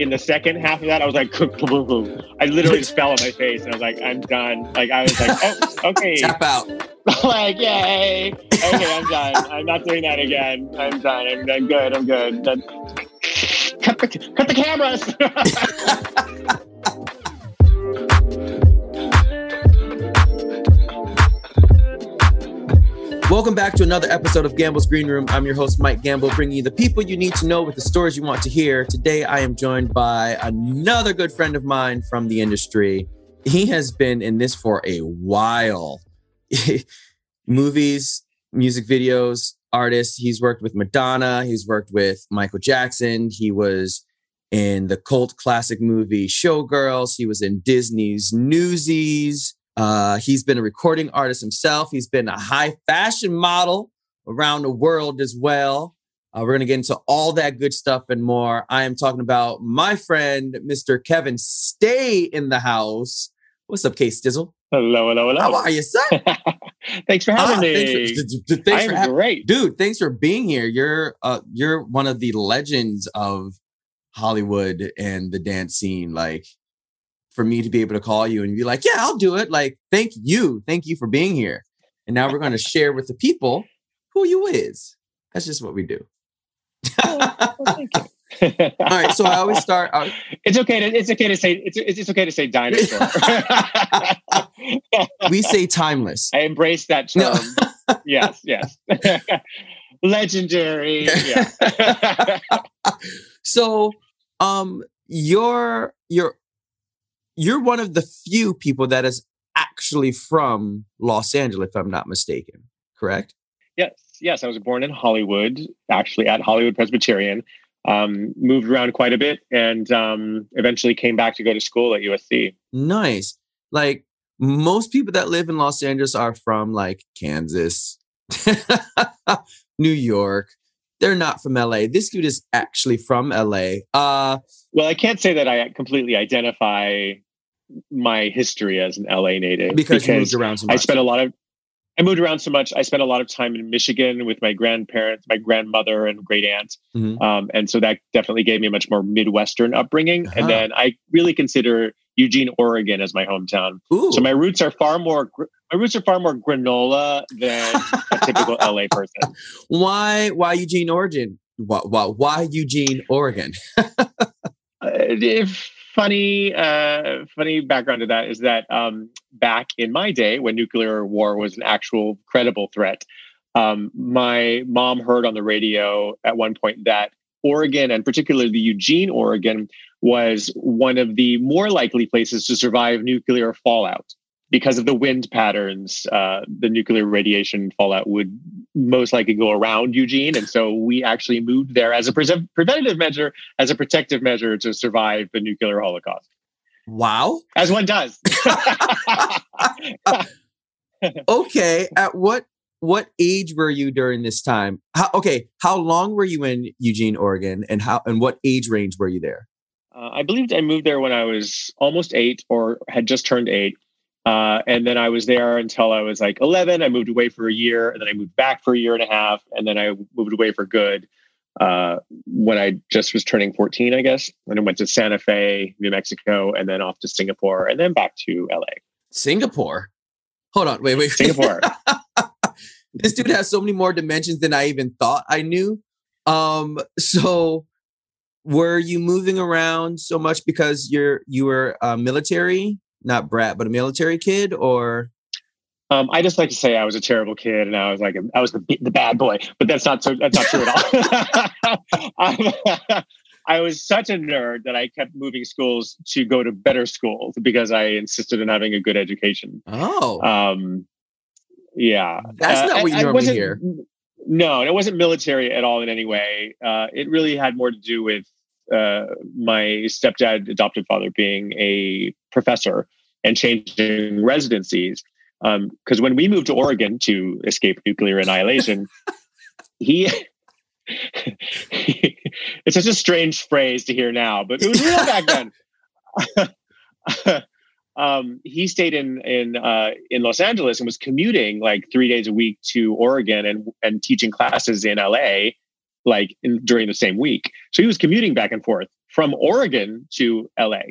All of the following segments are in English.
in the second half of that, I was like. I literally just fell on my face, and I was like, I'm done. Like I was like, oh, okay, Tap out. like yay. Okay, I'm done. I'm not doing that again. I'm done. I'm, I'm good. I'm good. Cut the cut the cameras. Welcome back to another episode of Gamble's Green Room. I'm your host, Mike Gamble, bringing you the people you need to know with the stories you want to hear. Today, I am joined by another good friend of mine from the industry. He has been in this for a while. Movies, music videos, artists. He's worked with Madonna. He's worked with Michael Jackson. He was in the cult classic movie Showgirls. He was in Disney's Newsies. Uh, he's been a recording artist himself. He's been a high fashion model around the world as well. Uh, we're going to get into all that good stuff and more. I am talking about my friend, Mr. Kevin Stea in the house. What's up, Case Dizzle? hello, hello, hello. How are you, sir? thanks for having Ah, me. Thanks for, thanks I'm having great. dude thanks for being here you're uh you're one of the legends of hollywood and the dance scene like for me to be able to call you and be like yeah i'll do it like thank you thank you for being here and now we're going to share with the people who you is that's just what we do Well, thank you. all right so i always start I- it's okay to it's okay to say it's it's, okay to say dinosaur. we say timeless I embrace that term. No. yes, yes. Legendary. Yeah. so um you're you're you're one of the few people that is actually from los angeles if i'm not mistaken correct yes, yes. I was born in Hollywood, actually at Hollywood Presbyterian. Um, moved around quite a bit, and um, eventually came back to go to school at USC. nice like most people that live in los angeles are from like kansas new york they're not from la this dude is actually from la uh Well, I can't say that I completely identify my history as an LA native because, you moved around so much I spent a lot of I moved around so much. I spent a lot of time in Michigan with my grandparents, my grandmother, and great aunt, Mhm. um, and so that definitely gave me a much more Midwestern upbringing. Uh-huh. And then I really consider Eugene, Oregon, as my hometown. Ooh. So my roots are far more my roots are far more granola than a typical LA person. why why eugene oregon why, why, why eugene oregon Uh, if funny, uh, funny background to that is that um, back in my day, when nuclear war was an actual credible threat, um, my mom heard on the radio at one point that Oregon, and particularly Eugene, Oregon, was one of the more likely places to survive nuclear fallout because of the wind patterns. Uh, the nuclear radiation fallout would most likely go around Eugene, and so we actually moved there as a pre- preventative measure as a protective measure to survive the nuclear holocaust, wow as one does. okay at what what age were you during this time how, okay how long were you in eugene oregon and how and what age range were you there uh, I believed I moved there when I was almost eight or had just turned eight. Uh, and then I was there until I was like 11. I moved away for a year, and then I moved back for a year and a half, and then I moved away for good uh, when I just was turning 14, I guess. And I went to Santa Fe, New Mexico, and then off to Singapore, and then back to LA. singapore hold on wait wait Singapore. this dude has so many more dimensions than i even thought i knew um so were you moving around so much because you're you were a military not brat but a military kid or Um, I just like to say I was a terrible kid, and I was like I was the the bad boy, but that's not so that's not true at all. I'm- I was such a nerd that I kept moving schools to go to better schools because I insisted on having a good education. oh Um, yeah, That's not Uh, what you I- I normally hear. No, it wasn't military at all in any way. Uh, it really had more to do with uh, my stepdad, adopted father, being a professor and changing residencies. Because when we moved to Oregon to escape nuclear annihilation, he. it's such a strange phrase to hear now, but it was real back then. um, he stayed in in uh, in Los Angeles and was commuting like three days a week to Oregon and and teaching classes in LA. Like in, during the same week. So he was commuting back and forth from Oregon to LA.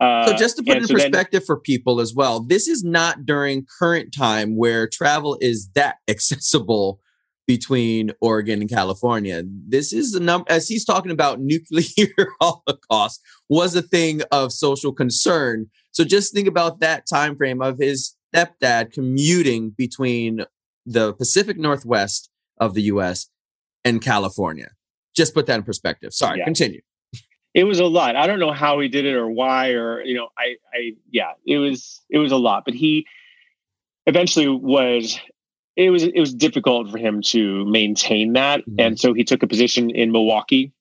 Uh, so just to put in so perspective then, for people as well, this is not during current time where travel is that accessible between Oregon and California. This is the number as he's talking about nuclear holocaust was a thing of social concern. So just think about that time frame of his stepdad commuting between the Pacific Northwest of the US and California. Just put that in perspective. Sorry, yeah. continue. It was a lot. I don't know how he did it or why or you know, I I yeah, it was it was a lot, but he eventually was it was it was difficult for him to maintain that mm-hmm. and so he took a position in Milwaukee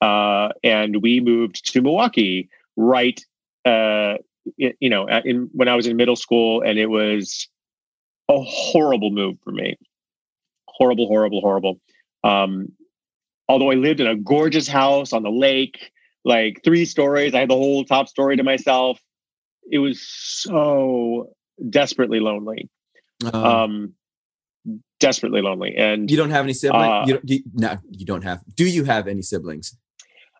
uh, and we moved to Milwaukee right uh, you know in when I was in middle school and it was a horrible move for me horrible horrible horrible um, although I lived in a gorgeous house on the lake like three stories I had the whole top story to myself it was so desperately lonely uh-huh. um, desperately lonely. And you don't have any siblings. Uh, you don't, you, no, you don't have. Do you have any siblings?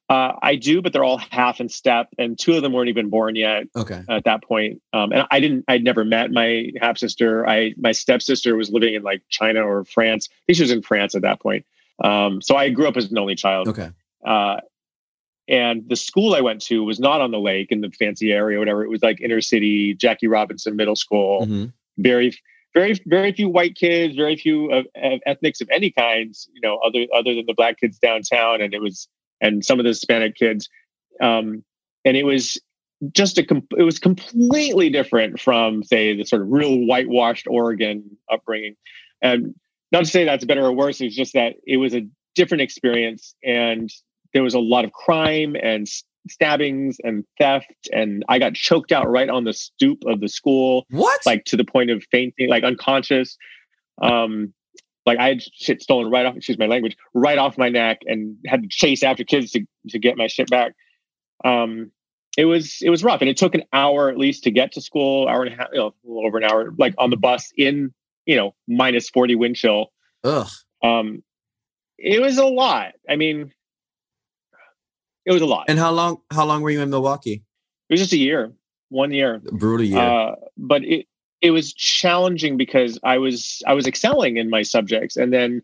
Uh, I do, but they're all half in step, and two of them weren't even born yet. Okay. At that point, um, and I didn't. I'd never met my half sister. I my stepsister was living in like China or France. I think she was in France at that point. Um, so I grew up as an only child. Okay. Uh, and the school I went to was not on the lake in the fancy area, or whatever. It was like inner city, Jackie Robinson Middle School. Mm-hmm. Very very very few white kids, very few of, of, ethnics of any kinds, you know, other other than the black kids downtown, and it was and some of the Hispanic kids, um, and it was just a it was completely different from say the sort of real whitewashed Oregon upbringing, and not to say that's better or worse. It's just that it was a different experience, and there was a lot of crime and stabbings and theft and i got choked out right on the stoop of the school what? like to the point of fainting like unconscious. Um like i had shit stolen right off excuse my language right off my neck and had to chase after kids to, to get my shit back um it was it was rough and it took an hour at least to get to school hour and a half you know, a little over an hour like on the bus in you know minus 40 wind chill Ugh. um it was a lot i mean it was a lot. And how long? How long were you in Milwaukee? It was just a year, one year, brutal year. Uh, but it it was challenging because I was I was excelling in my subjects, and then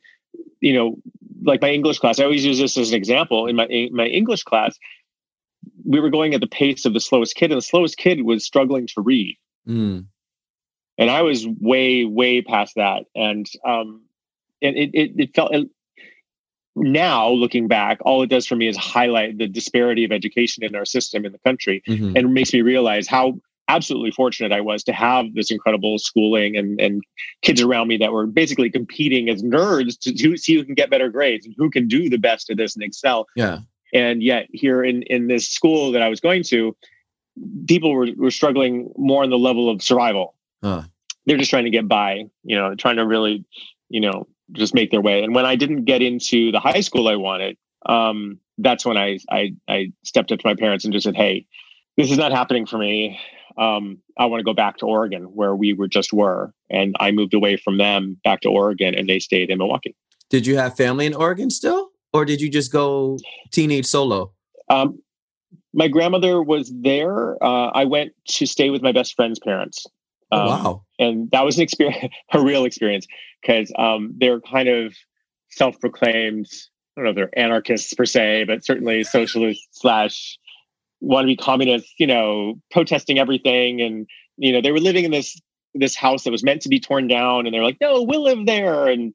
you know, like my English class. I always use this as an example. In my in my English class, we were going at the pace of the slowest kid, and the slowest kid was struggling to read. Mm. And I was way, way past that, and um, and it it, it felt now looking back all it does for me is highlight the disparity of education in our system in the country mm-hmm. and makes me realize how absolutely fortunate i was to have this incredible schooling and, and kids around me that were basically competing as nerds to, see who can get better grades and who can do the best at this and excel yeah and yet here in in this school that i was going to people were, were struggling more on the level of survival huh. they're just trying to get by you know trying to really you know just make their way. And when I didn't get into the high school I wanted, um, that's when I, I I stepped up to my parents and just said, "Hey, this is not happening for me. Um, I want to go back to Oregon, where we were just were." And I moved away from them back to Oregon, and they stayed in Milwaukee. Did you have family in Oregon still, or did you just go teenage solo? Um, my grandmother was there. Uh, I went to stay with my best friend's parents. Oh, um, wow. And that was an experience, a real experience, because um, they're kind of self proclaimed, I don't know if they're anarchists per se, but certainly socialists slash want to be communists, you know, protesting everything. And, you know, they were living in this this house that was meant to be torn down. And they're like no we'll live there. And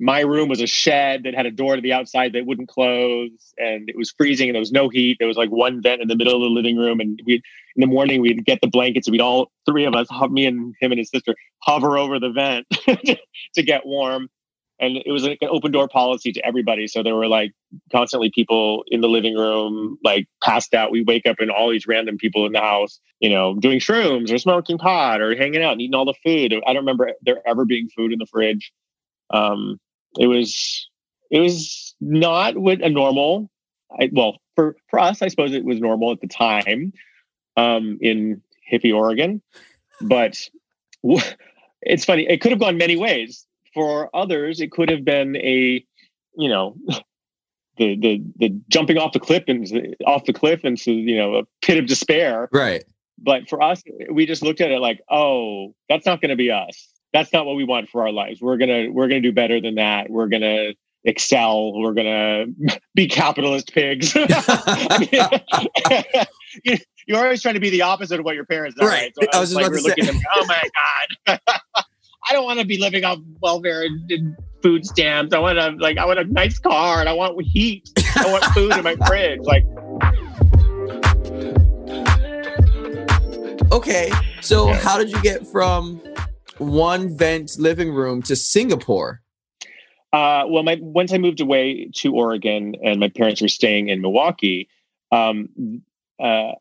my room was a shed that had a door to the outside that wouldn't close. And it was freezing and there was no heat. There was like one vent in the middle of the living room. And we in the morning we'd get the blankets and we'd all three of us me and him and his sister hover over the vent to get warm and it was like an open door policy to everybody. So there were like constantly people in the living room like passed out. We wake up and all these random people in the house you know doing shrooms or smoking pot or hanging out and eating all the food. I don't remember there ever being food in the fridge. Um, it was it was not what a normal I, well for for us i suppose it was normal at the time um, in hippie oregon. But it's funny it could have gone many ways for others it could have been a you know the the the jumping off the cliff and off the cliff and so you know a pit of despair. Right. But for us, we just looked at it like, oh, that's not going to be us. That's not what we want for our lives. We're gonna we're gonna do better than that. We're gonna excel. We're gonna be capitalist pigs. you're always trying to be the opposite of what your parents are. Right. right? So I was, I was just like, we're looking at them, oh my god, I don't want to be living off welfare and, and food stamps. I want a like I want a nice car and I want heat. I want food in my fridge. Like Okay. So how did you get from one vent living room to Singapore? Uh, well, my once I moved away to Oregon and my parents were staying in Milwaukee, um, uh,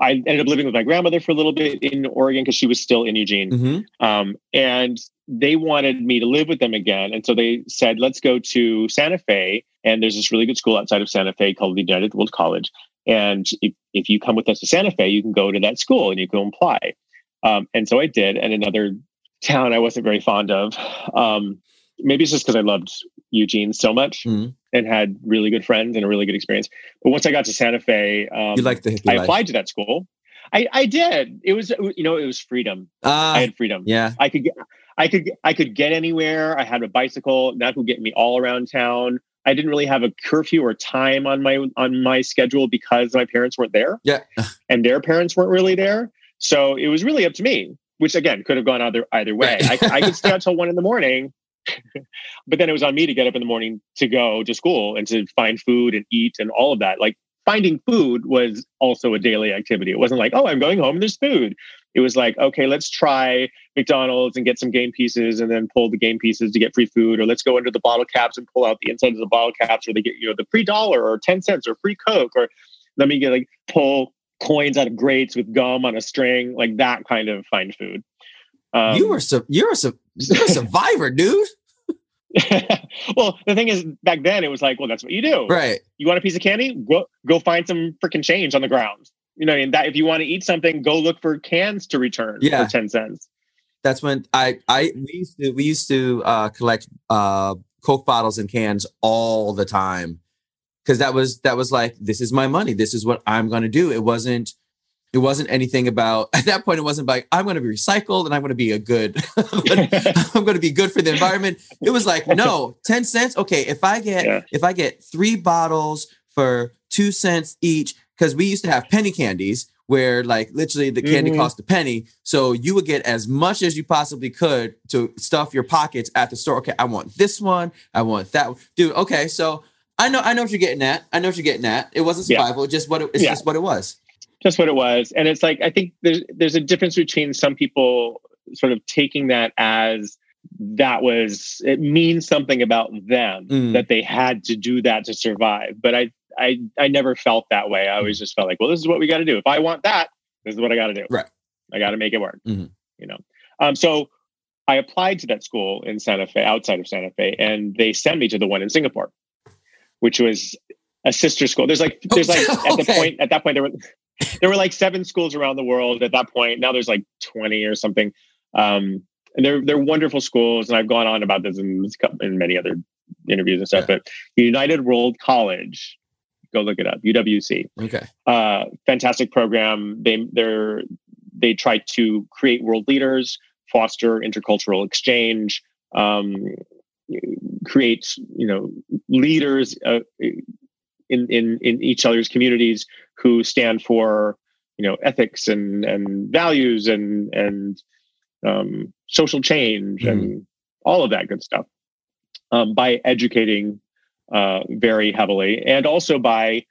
I ended up living with my grandmother for a little bit in Oregon because she was still in Eugene. Mm-hmm. Um, and they wanted me to live with them again. And so they said, let's go to Santa Fe. And there's this really good school outside of Santa Fe called the United World College. And if, if you come with us to Santa Fe, you can go to that school and you can apply. Um, and so I did. And another town I wasn't very fond of. Um, maybe it's just because I loved Eugene so much mm-hmm. And had really good friends and a really good experience. But once I got to Santa Fe, um, you like the I applied life. to that school. I, I did. It was you know it was freedom. Uh, I had freedom. Yeah, I could get I could I could get anywhere. I had a bicycle that would get me all around town. I didn't really have a curfew or time on my on my schedule because my parents weren't there. Yeah, and their parents weren't really there. So it was really up to me. Which again could have gone either either way. I, I could stay out till one in the morning but then it was on me to get up in the morning to go to school and to find food and eat and all of that. Like finding food was also a daily activity. It wasn't like, oh, I'm going home there's food. It was like, okay, let's try McDonald's and get some game pieces and then pull the game pieces to get free food. Or let's go into the bottle caps and pull out the inside of the bottle caps where they get, you know, the free dollar or 10 cents or free Coke. Or let me get like pull coins out of grates with gum on a string, like that kind of find food. Um, you were so you're a, you're a survivor, dude. well, the thing is, back then it was like, well, that's what you do. Right. You want a piece of candy? Go go find some freaking change on the ground. You know, I mean, that if you want to eat something, go look for cans to return yeah. for ten cents. That's when I I we used to we used to uh, collect uh, Coke bottles and cans all the time because that was that was like this is my money. This is what I'm going to do. It wasn't it wasn't anything about at that point. It wasn't like I'm going to be recycled and I'm going to be a good. I'm going to be good for the environment. It was like no, ten cents. Okay, if I get yeah. if I get three bottles for two cents each, because we used to have penny candies where like literally the candy mm-hmm. cost a penny. So you would get as much as you possibly could to stuff your pockets at the store. Okay, I want this one. I want that. One. Dude, okay, so I know I know what you're getting at. I know what you're getting at. It wasn't survival, yeah. just what it, it's yeah. just what it was just what it was. And it's like i think there's there's a difference between some people sort of taking that as that was it means something about them mm. that they had to do that to survive. But i i i never felt that way. I always just felt like well this is what we got to do. If i want that this is what i got to do. Right. I got to make it work mm-hmm. you know? Um so i applied to that school in santa fe outside of santa fe and they sent me to the one in singapore which was a sister school there's like there's like okay. at the point at that point there were there were like seven schools around the world at that point. Now there's like 20 or something. Um, and they're they're wonderful schools, and I've gone on about this in, in many other interviews and stuff. Yeah. But United World College, go look it up. UWC. Okay. Uh, fantastic program. They they're they try to create world leaders, foster intercultural exchange, um, create you know leaders uh, in in in each other's communities who stand for you know ethics and and values and and um, social change mm. and all of that good stuff um, by educating uh, very heavily and also by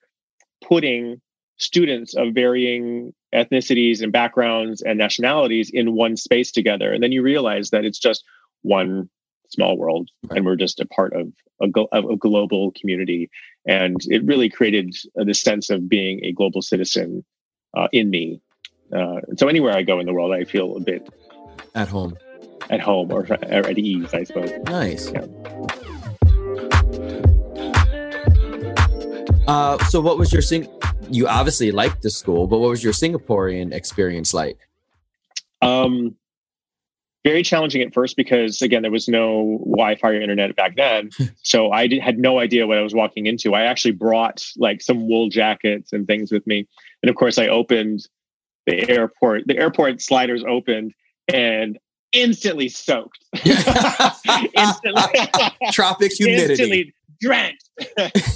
putting students of varying ethnicities and backgrounds and nationalities in one space together and then you realize that it's just one small world right. and we're just a part of a, of a global community. And it really created the sense of being a global citizen uh, in me. Uh, so anywhere i go in the world i feel a bit at home. at home or, or at ease i suppose. Nice. Yeah. uh, so what was your sing you obviously liked the school but what was your singaporean experience like? Um very challenging at first because again there was no wi-fi or internet back then. So i did, had no idea what i was walking into. I actually brought like some wool jackets and things with me. And of course i opened the airport the airport sliders opened and instantly soaked. Instantly. Tropic humidity. Instantly drenched.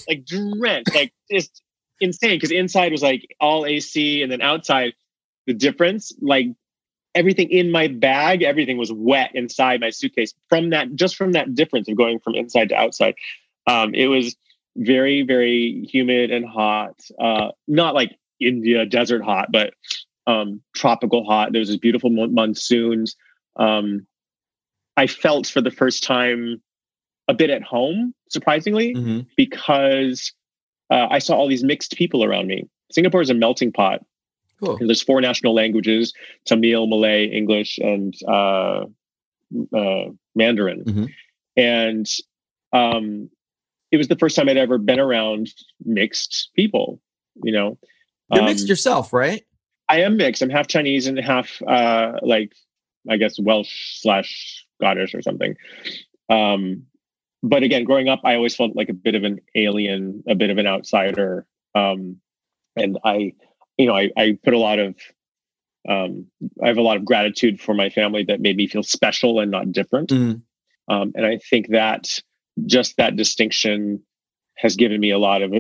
Like drenched. Like just insane because inside was like all ac and then outside the difference like everything in my bag, everything was wet inside my suitcase from that, just from that difference of going from inside to outside. Um, it was very, very humid and hot. Uh, not like India desert hot, but um, tropical hot. There was this beautiful monsoons. Um, I felt for the first time a bit at home, surprisingly, mm-hmm. because uh, I saw all these mixed people around me. Singapore is a melting pot Cool. There's four national languages: Tamil, Malay, English, and uh, uh, Mandarin. Mm-hmm. And um, it was the first time I'd ever been around mixed people. You know, you're um, mixed yourself, right? I am mixed. I'm half Chinese and half uh, like I guess Welsh slash Scottish or something. Um, but again, growing up, I always felt like a bit of an alien, a bit of an outsider. Um, and I you know, I, I put a lot of, um, I have a lot of gratitude for my family that made me feel special and not different. Mm. Um, and I think that just that distinction has given me a lot of uh,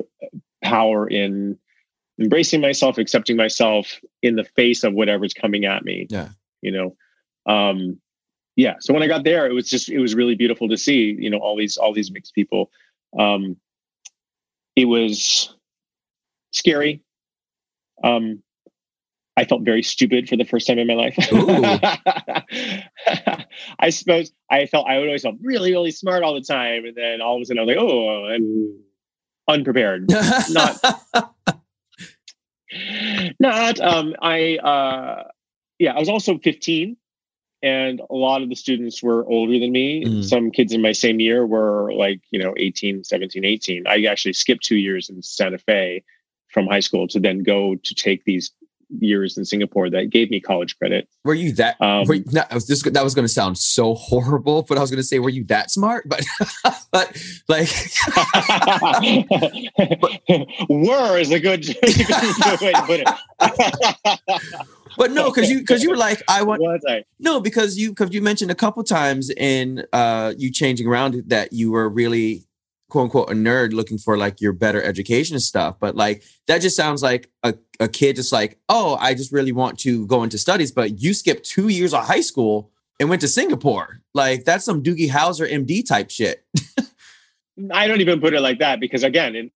power in embracing myself, accepting myself in the face of whatever's coming at me. Yeah. You know, um, yeah. So when I got there, it was just, it was really beautiful to see, you know, all these, all these mixed people. Um, it was scary um, I felt very stupid for the first time in my life. I suppose I felt I would always felt really, really smart all the time, and then all of a sudden I was like, "Oh, I'm unprepared." not, not. Um, I uh, yeah, I was also 15, and a lot of the students were older than me. Mm. Some kids in my same year were like you know 18, 17, 18. I actually skipped two years in Santa Fe from high school to then go to take these years in Singapore that gave me college credit. Were you that? Um, were you, that was this, that was going to sound so horrible, but I was going to say, were you that smart? But but like, were is a good, good way to put it. but no, because you because you were like, I want no because you because you mentioned a couple times in uh you changing around that you were really quote unquote a nerd looking for like your better education stuff but like that just sounds like a, a kid just like oh i just really want to go into studies but you skipped two years of high school and went to singapore. Like that's some doogie howser md type shit. I don't even put it like that because again in,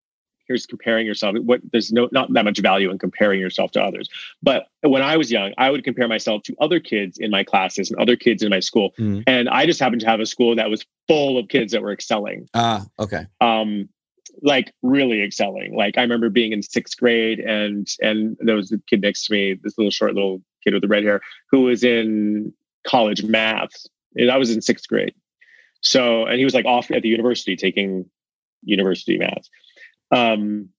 here's comparing yourself what there's no not that much value in comparing yourself to others. But when i was young i would compare myself to other kids in my classes and other kids in my school. Mm. and i just happened to have a school that was full of kids that were excelling. Ah okay. Um like really excelling. Like i remember being in sixth grade and and there was a kid next to me this little short little kid with the red hair who was in college maths and i was in sixth grade. So and he was like off at the university taking university maths um,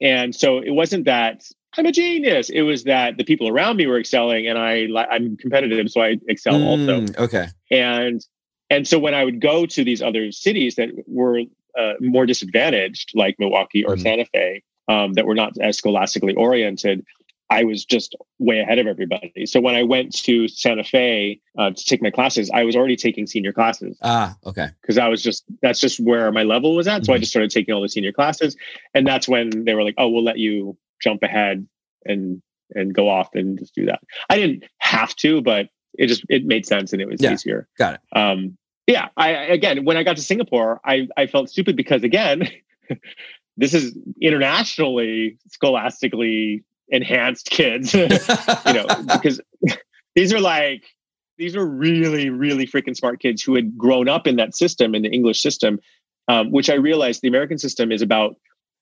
and so it wasn't that I'm a genius. It was that the people around me were excelling, and I I'm competitive, so I excel mm, also. Okay. And and so when I would go to these other cities that were uh, more disadvantaged, like Milwaukee or mm. Santa Fe, um, that were not as scholastically oriented, I was just way ahead of everybody. So when I went to Santa Fe uh, to take my classes, I was already taking senior classes. Ah, okay. Because I was just that's just where my level was at. So mm-hmm. I just started taking all the senior classes, and that's when they were like, "Oh, we'll let you jump ahead and and go off and just do that." I didn't have to, but it just it made sense and it was yeah, easier. Got it. Um, yeah. I again, when I got to Singapore, I I felt stupid because again. this is internationally scholastically enhanced kids, you know, because these are like these are really, really freaking smart kids who had grown up in that system, in the English system, um, which I realized the American system is about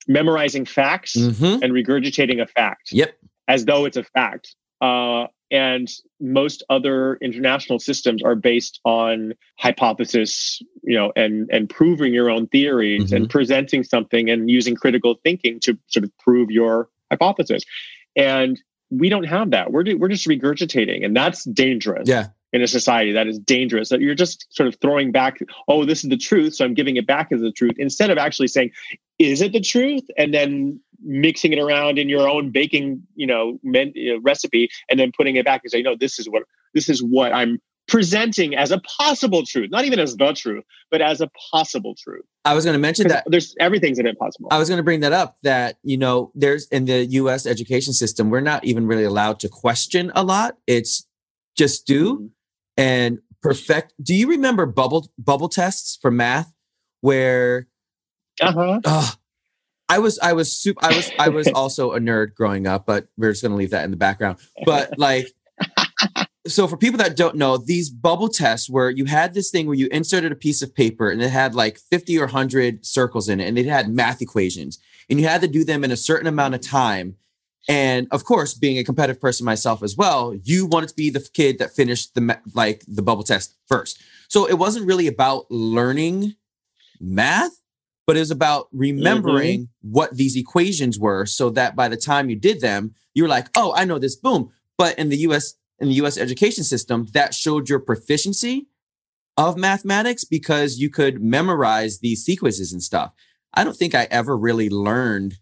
memorizing facts mm-hmm. and regurgitating a fact. Yep. As though it's a fact. Uh, and most other international systems are based on hypothesis, you know, and and proving your own theories mm-hmm. and presenting something and using critical thinking to sort of prove your hypothesis. And we don't have that. We're we're just regurgitating, and that's dangerous. Yeah, in a society that is dangerous that you're just sort of throwing back oh this is the truth so i'm giving it back as the truth instead of actually saying is it the truth and then mixing it around in your own baking you know men, uh, recipe and then putting it back and say no this is what this is what i'm presenting as a possible truth not even as the truth but as a possible truth I was going to mention that there's everything's in it possible I was going to bring that up that, you know, there's in the US education system, we're not even really allowed to question a lot. It's just do Mhm. and perfect. Do you remember bubble bubble tests for math where uh-huh uh, I was I was super I was I was also a nerd growing up, but we're just going to leave that in the background. But like so for people that don't know, these bubble tests where you had this thing where you inserted a piece of paper and it had like 50 or 100 circles in it and it had math equations and you had to do them in a certain amount of time. And of course, being a competitive person myself as well, you wanted to be the kid that finished the like the bubble test first. So it wasn't really about learning math, but it was about remembering mm-hmm. what these equations were so that by the time you did them, you were like, "Oh, I know this." Boom. But in the US in the US education system, that showed your proficiency of mathematics because you could memorize these sequences and stuff. I don't think I ever really learned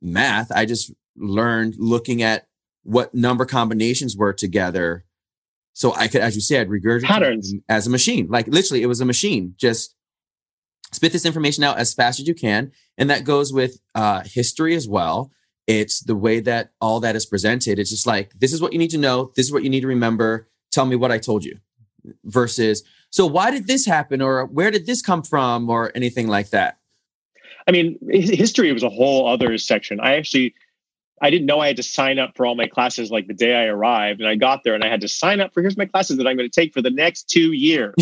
math. I just learned looking at what number combinations were together. So I could, as you said, regurgitate Patterns. as a machine. Like literally, it was a machine. Just spit this information out as fast as you can. And that goes with uh, history as well. It's the way that all that is presented. It's just like, this is what you need to know. This is what you need to remember. Tell me what I told you. Versus, so why did this happen? Or where did this come from? Or anything like that. I mean, history was a whole other section. I actually, I didn't know I had to sign up for all my classes like the day I arrived, and I got there and I had to sign up for here's my classes that I'm going to take for the next two years.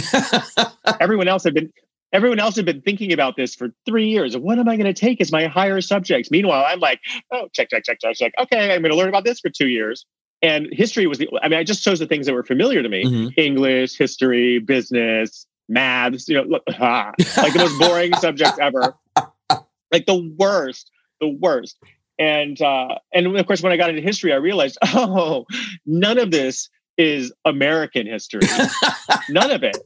everyone else had been, everyone else had been thinking about this for three years. What am I going to take as my higher subjects? Meanwhile, I'm like, oh, check, check, check, check, check. Okay, I'm going to learn about this for two years. And history was the. I mean, I just chose the things that were familiar to me: Mhm. English, history, business, maths. You know, look, ah, like the most boring subjects ever like the worst, the worst. And uh, and of course, when I got into history, I realized, oh, none of this is American history. none of it.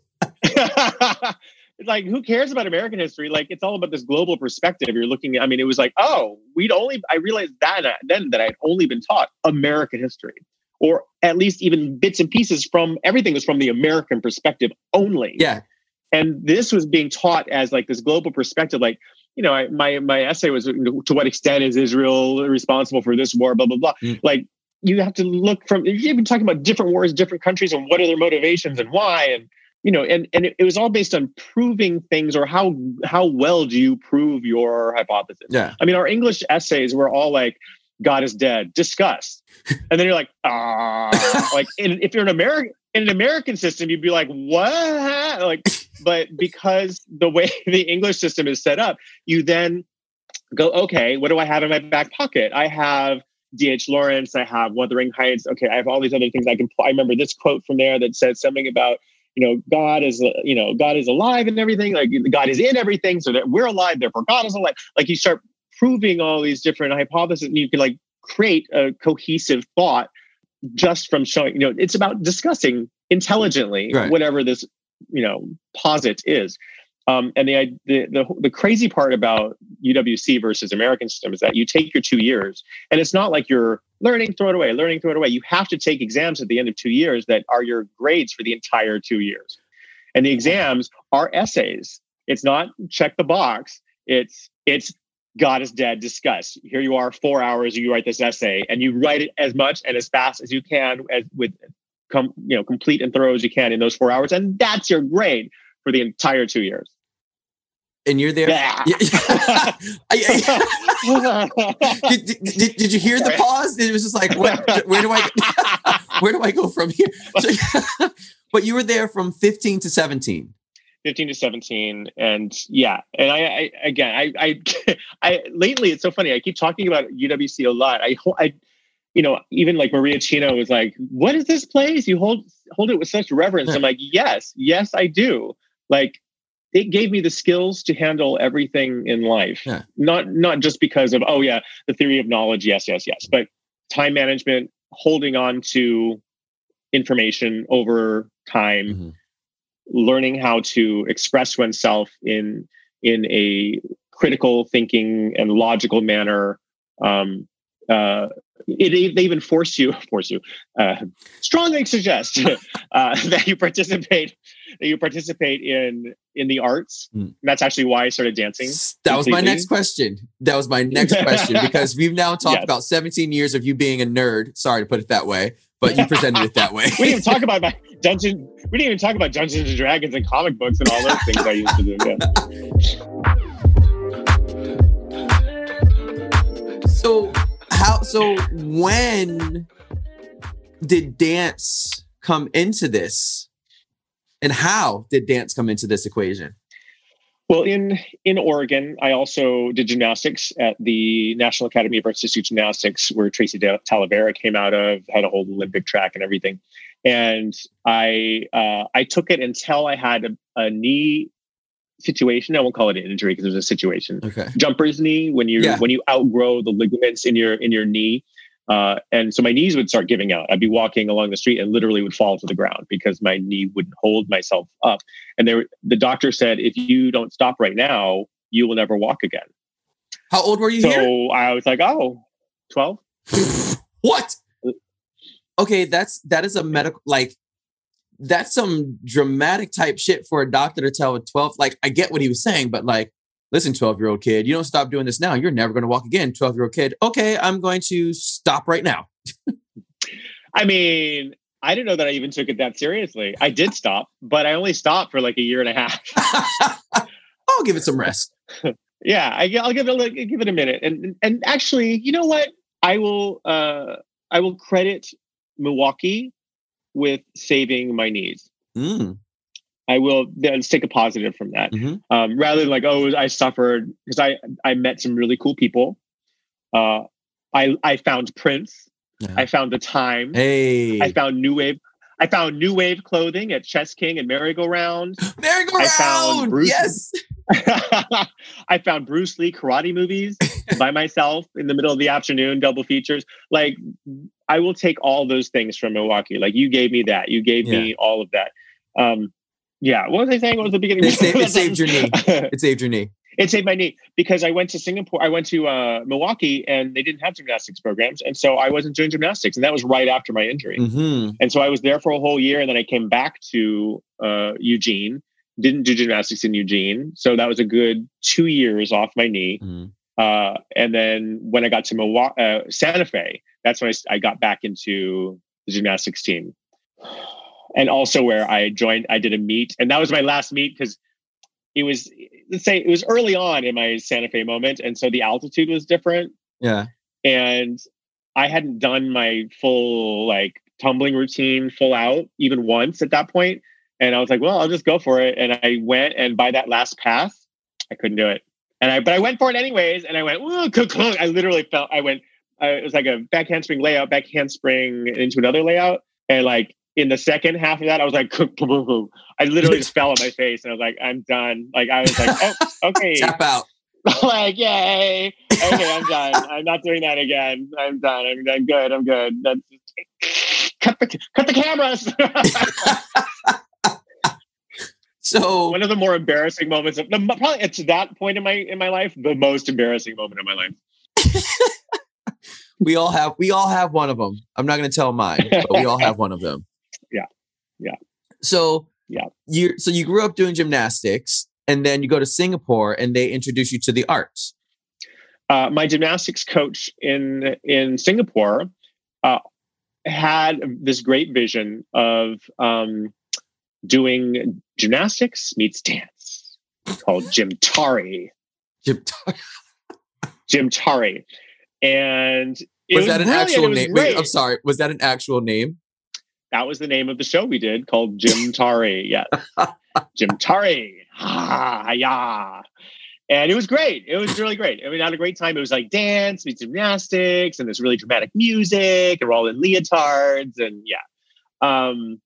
Like, who cares about American history? Like, it's all about this global perspective. You're looking. I mean, it was like, oh, we'd only. I realized that uh, then that I'd only been taught American history, or at least even bits and pieces from everything was from the American perspective only Yeah. and this was being taught as like this global perspective like you know I, my my essay was to what extent is israel responsible for this war blah blah blah Mm. like you have to look from you've been talking about different wars different countries and what are their motivations and why and you know and and it, it was all based on proving things or how how well do you prove your hypothesis? Yeah. i mean our english essays were all like god is dead discuss and then you're like ah like in, if you're an american in an american system you'd be like what? Like but because the way the english system is set up you then go okay what do i have in my back pocket? I have dh lawrence i have wuthering heights okay i have all these other things i can i remember this quote from there that said something about you know god is uh, you know god is alive and everything like god is in everything so that we're alive therefore god is alive like you start proving all these different hypotheses and you can like create a cohesive thought just from showing you know it's about discussing intelligently Right. whatever this you know posit is um, and the, the the the crazy part about UWC versus American system is that you take your two years, and it's not like you're learning, throw it away, learning, throw it away. You have to take exams at the end of two years that are your grades for the entire two years, and the exams are essays. It's not check the box. It's it's God is dead. Discuss. Here you are, four hours. You write this essay, and you write it as much and as fast as you can, as with com, you know complete and thorough as you can in those four hours, and that's your grade for the entire two years. And you're there. Yeah. Yeah. I- I- did, did, did, you hear the pause? It was just like, what, where do I, where do I go from here? So, but you were there from 15 to 17. 15 to 17 and yeah and i, I again I, I i lately it's so funny i keep talking about uwc a lot i i you know even like maria chino was like what is this place you hold hold it with such reverence i'm like yes yes i do like it gave me the skills to handle everything in life Yeah. not not just because of oh yeah the theory of knowledge yes yes yes but time management holding on to information over time, Mhm. learning how to express oneself in in a critical thinking and logical manner. Um, uh, it, they even force you force you uh, strongly suggest uh, that you participate that you participate in in the arts. Mm. That's actually why I started dancing. That was my next question. That was my next question because we've now talked Yes. about 17 years of you being a nerd. Sorry to put it that way, but you presented it that way. we didn't even talk about my dungeon. We didn't even talk about Dungeons and Dragons and comic books and all those things I used to do. Yeah. so how so when did dance come into this? And how did dance come into this equation? Well, in in Oregon, I also did gymnastics at the National Academy of Arts Institute Gymnastics, where Tracee De- Talavera came out of, had a whole Olympic track and everything. And I uh, I took it until I had a, a knee situation. I won't call it an injury because it was a situation. Okay. Jumper's knee when you Yeah. when you outgrow the ligaments in your in your knee. Uh, and so my knees would start giving out. I'd be walking along the street and literally would fall to the ground because my knee wouldn't hold myself up. And there, the doctor said, if you don't stop right now, you will never walk again. How old were you So here? I was like, oh, 12? what? Okay, that's that is a medical like that's some dramatic type shit for a doctor to tell a 12 like I get what he was saying, but like listen, 12 year old kid, you don't stop doing this now, you're never gonna walk again. 12 year old kid, okay, I'm going to stop right now. I mean, I didn't know that I even took it that seriously. I did stop, but I only stopped for like a year and a half. I'll give it some rest. yeah, I, will give it a, give it a minute. And and actually, you know what? I will uh, I will credit Milwaukee with saving my knees. Mm, I will let's take a positive from that. mhm. Um, rather than like, oh, I suffered because I I met some really cool people. Uh, I I found Prince. Yeah. I found the time. Hey, I found new wave. I found new wave clothing at Chess King and Merry Go Round. merry-go-round. found Bruce- Yes. I found Bruce Lee karate movies by myself in the middle of the afternoon, double features. Like, I will take all those things from Milwaukee. Like, you gave me that. You gave me all of that. Um, yeah. What was I saying? What was the beginning? It saved- it saved your knee. It saved your knee. it saved my knee because I went to Singapore. I went to uh, Milwaukee, and they didn't have gymnastics programs, and so I wasn't doing gymnastics, and that was right after my injury. hmm And so I was there for a whole year, and then I came back to uh, Eugene. Didn't do gymnastics in Eugene, so that was a good two years off my knee. Mhm. Uh, and then when I got to Milwaukee, uh, Santa Fe, that's when I got back into the gymnastics team. And also where I joined, I did a meet, and that was my last meet because it was let's say it was early on in my Santa Fe moment, and so the altitude was different Yeah. and I hadn't done my full like tumbling routine full out even once at that. And I was like, well, I'll just go for it. And I went, and by that last pass, I couldn't do it. And I, but I went for it anyways. And I went, "Ooh, clunk, clunk." I literally felt, I went, uh, it was like a back handspring layout, back handspring into another layout. And like in the second half of that, I was like. I literally just fell on my face, and I was like, I'm done. Like I was like, oh, okay. Tap out. like, yay. Okay, I'm done. I'm not doing that again. I'm done. I'm, I'm good. I'm good. That's cut the cut the cameras. So One of the more embarrassing moments of the, probably at that point in my in my life, the most embarrassing moment of my life. we all have we all have one of them. I'm not going to tell mine, but we all have one of them. Yeah. So Yeah. you so you grew up doing gymnastics, and then you go to Singapore, and they introduce you to the arts. Uh, my gymnastics coach in in Singapore uh, had this great vision of um, doing gymnastics meets dance called Jim Tari. Jim Tari. And it was that an actual name? Wait. I'm sorry. Was that an actual name? That was the name of the show we did called Jim Tari. Yeah. Jim Tari. Ah, yeah. And it was great. It was really great. I mean, I had a great time. It was like dance, meets gymnastics, and this really dramatic music, and we're all in leotards, and yeah. Um,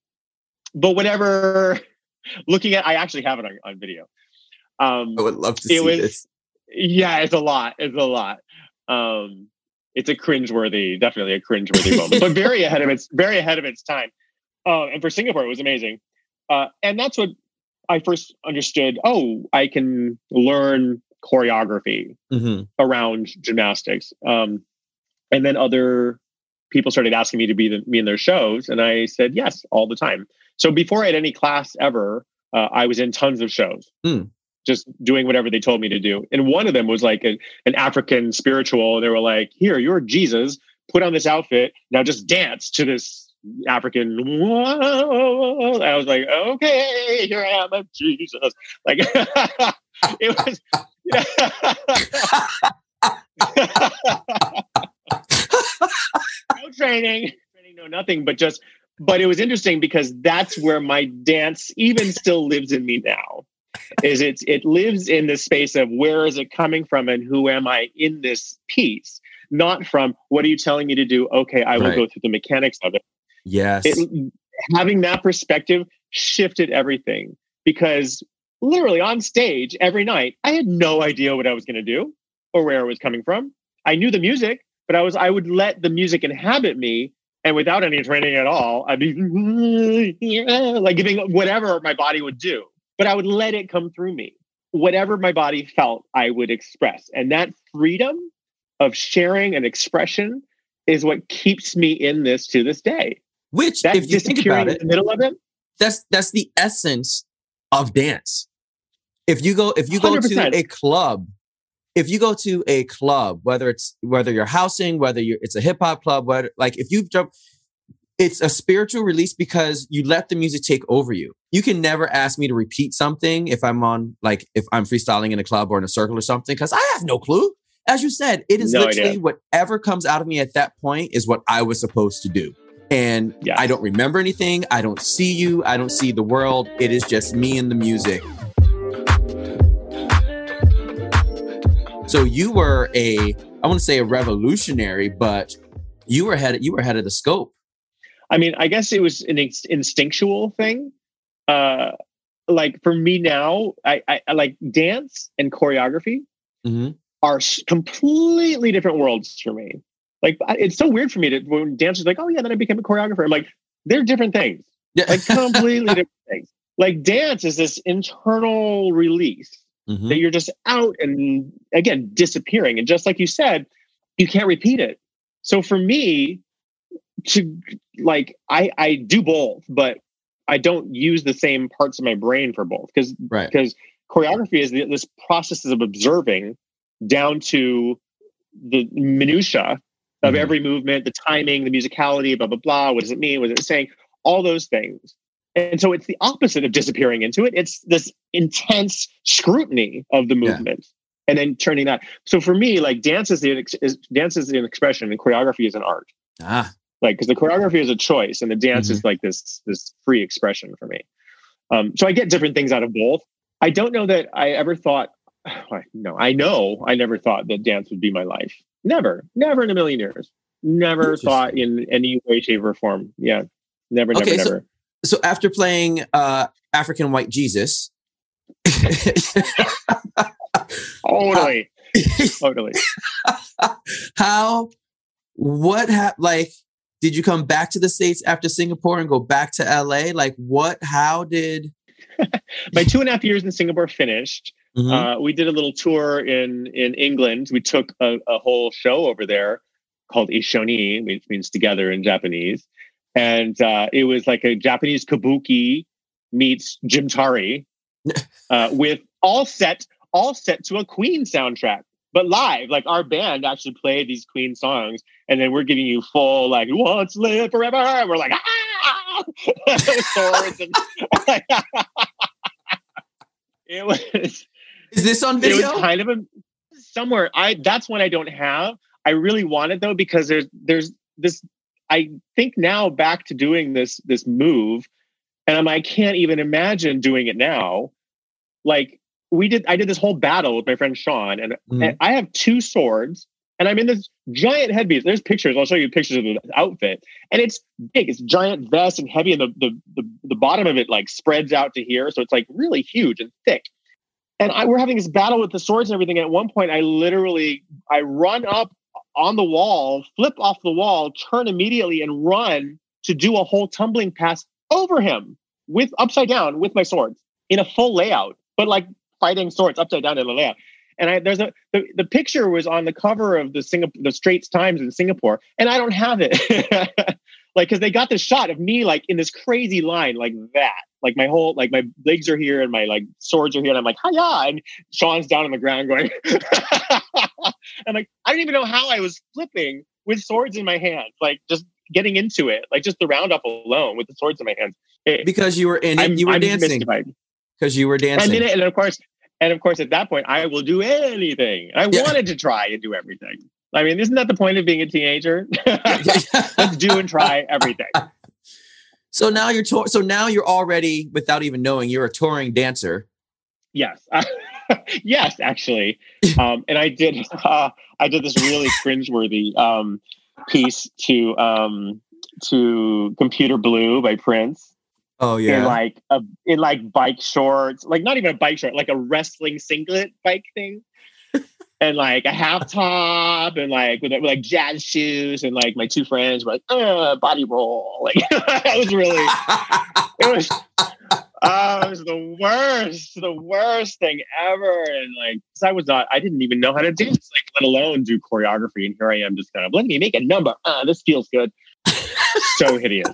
but whatever, looking at, I actually have it on, on video. Um, I would love to It see was- this. yeah, it's a lot. It's a lot. Um, it's a cringeworthy, definitely a cringeworthy moment, but very ahead of its very ahead of its time. Uh, and for Singapore, it was amazing. Uh, and that's what I first understood. Oh, I can learn choreography hmm around gymnastics. Um, and then other people started asking me to be the, me in their shows, and I said yes all the time. So before I had any class ever, uh, I was in tons of shows, Hmm. just doing whatever they told me to do. And one of them was like a, an African spiritual. They were like, "Here, you're Jesus. Put on this outfit. Now just dance to this African." I was like, "Okay, here I am, I'm Jesus." Like it was. no training, training, no nothing, but just. But it was interesting because that's where my dance even still lives in me now. Is it? It lives in the space of where is it coming from and who am I in this piece, not from what are you telling me to do? Okay, I will Right. go through the mechanics of it Yes. it, mm, having that perspective shifted everything because literally on stage every night i had no idea what i was going to do or where it was coming from. I knew the music but i was i would let the music inhabit me and without any training at all i'd be like giving whatever my body would do but i would let it come through me whatever my body felt i would express. And that freedom of sharing and expression is what keeps me in this to this day Which, if you think about in it, the middle of it that's that's the essence of dance. If you go if you go 100%. to a club, if you go to a club, whether it's whether you're housing, whether you're it's a hip hop club, whether like if you jump, it's a spiritual release because you let the music take over you. You can never ask me to repeat something if I'm on like if I'm freestyling in a club or in a circle or something because I have no clue. As you said, it is No literally idea. whatever comes out of me at that point is what I was supposed to do. And Yes. I don't remember anything. I don't see you. I don't see the world. It is just me and the music. So you were a, I want to say a revolutionary, but you were ahead. You were ahead of the scope. I mean, I guess it was an inst- instinctual thing. Uh, like for me now, I, I, I like dance and choreography Mhm. are completely different worlds for me. Like it's so weird for me to when dance is like, oh yeah, then I became a choreographer. I'm like, they're different things, Yeah. like completely different things. Like dance is this internal release Mhm. that you're just out and again disappearing. And just like you said, you can't repeat it. So for me, to like I I do both, but I don't use the same parts of my brain for both because Right. because choreography is the, this process of observing down to the minutia of Mhm. every movement, the timing, the musicality, blah blah blah. What does it mean? What is it saying? All those things. And so it's the opposite of disappearing into it. It's this intense scrutiny of the Yeah. movement and then turning that. So for me, like dance is the is, dance is an expression and choreography is an art. Ah, Like because the choreography is a choice and the dance is like this this free expression for me. Um, so I get different things out of both. I don't know that I ever thought. No, I know I never thought that dance would be my life. Never, never in a million years. Never thought in any way, shape, or form. Yeah, never, never, Okay, so- never. so after playing uh, African White Jesus, Totally, totally. how, what hap like? Did you come back to the states after Singapore and go back to LA? Like, what? How did? My two and a half years in Singapore finished. Mhm. Uh, we did a little tour in in England. We took a, a whole show over there called Ishoni, which means together in Japanese, and uh, it was like a Japanese kabuki meets Jimtari, uh, with all set all set to a Queen soundtrack, but live. Like our band actually played these Queen songs, and then we're giving you full like "Once Live Forever." And we're like ah, with swords and. it was Is this on it video? was kind of a somewhere i that's one i don't have i really want it though because there's there's this i think now back to doing this this move and i'm i can't even imagine doing it now like we did i did this whole battle with my friend sean and, Mhm. and i have two swords and i'm in this giant headpiece there's pictures i'll show you pictures of the outfit and it's big it's giant vest and heavy and the the the, the bottom of it like spreads out to here so it's like really huge and thick and I, we're having this battle with the swords and everything. At one point, I literally I run up on the wall, flip off the wall, turn immediately, and run to do a whole tumbling pass over him with upside down with my swords in a full layout, but like fighting swords upside down in the layout. And I, there's a the, the picture was on the cover of the Singapore the Straits Times in Singapore, and I don't have it. like because they got this shot of me like in this crazy line like that. Like my whole like my legs are here and my like swords are here, and I'm like, hiya, and Sean's down on the ground going. I'm like, I don't even know how I was flipping with swords in my hands, like just getting into it, like just the roundup alone with the swords in my hands. It, because you were in it, you were I'm dancing. Because you were dancing. In it, and of course, and of course, at that point, I will do anything. I yeah. wanted to try and do everything. I mean, isn't that the point of being a teenager? Let's do and try everything. So now you're to- so now you're already, without even knowing, you're a touring dancer. Yes, yes, actually, um, and I did. Uh, I did this really cringeworthy um, piece to um, to Computer Blue by Prince. Oh yeah. In like a in like bike shorts, like not even a bike short, like a wrestling singlet bike thing. And like a half top and like with, like jazz shoes and like my two friends were like uh body roll. Like it was really it was oh it was the worst the worst thing ever. And like i was not i didn't even know how to dance like let alone do choreography. And here i am just kind of let me make a number. Uh this feels good. So hideous.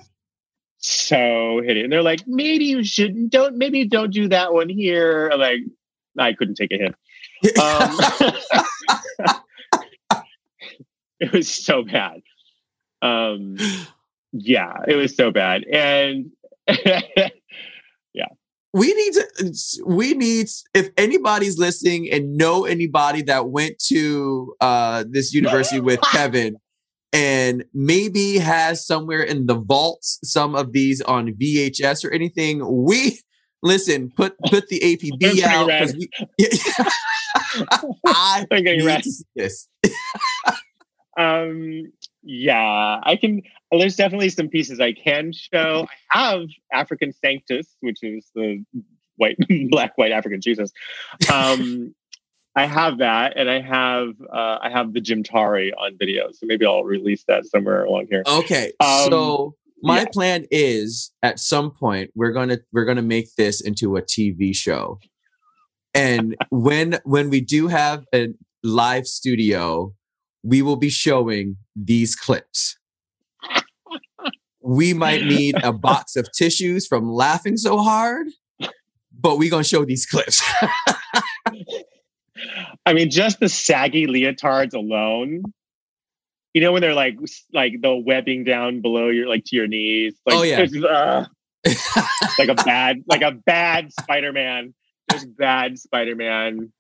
So hideous. And they're like, maybe you shouldn't, don't, maybe don't do that one here. I'm like, I couldn't take a hint. Um, it was so bad. Um, yeah, it was so bad. And yeah. We need to, we need, if anybody's listening and know anybody that went to uh, this university with Kevin, and maybe has somewhere in the vaults some of these on VHS or anything. We listen, put put the APB out because we. I need to see this. um. Yeah, I can. There's definitely some pieces I can show. I have African Sanctus, which is the white, black, white African Jesus. Um, I have that, and I have uh, I have the Jimtari on video, so maybe I'll release that somewhere along here. Okay, um, so my yeah. plan is at some point we're gonna we're gonna make this into a TV show, and when when we do have a live studio, we will be showing these clips. we might need a box of tissues from laughing so hard, but we're gonna show these clips. I mean, just the saggy leotards alone. You know when they're like like the webbing down below your like to your knees. Like, oh yeah. Uh, like a bad like a bad Spider-Man. Just bad Spider-Man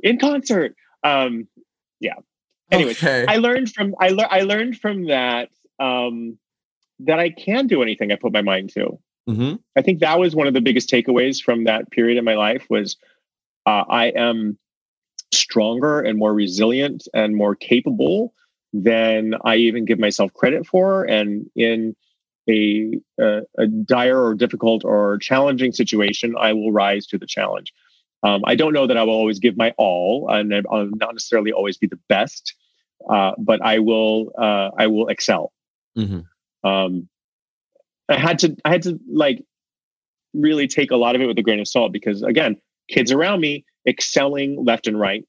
in concert. Um yeah. Anyway, okay. I learned from I, le- I learned from that um that I can do anything I put my mind to. Mm-hmm. I think that was one of the biggest takeaways from that period in my life was uh, I am stronger and more resilient and more capable than I even give myself credit for. And in a, a, a dire or difficult or challenging situation, I will rise to the challenge. Um, I don't know that I will always give my all, and I'll not necessarily always be the best, uh, but I will. Uh, I will excel. Mm-hmm. Um, I had to. I had to like really take a lot of it with a grain of salt because, again, kids around me excelling left and right.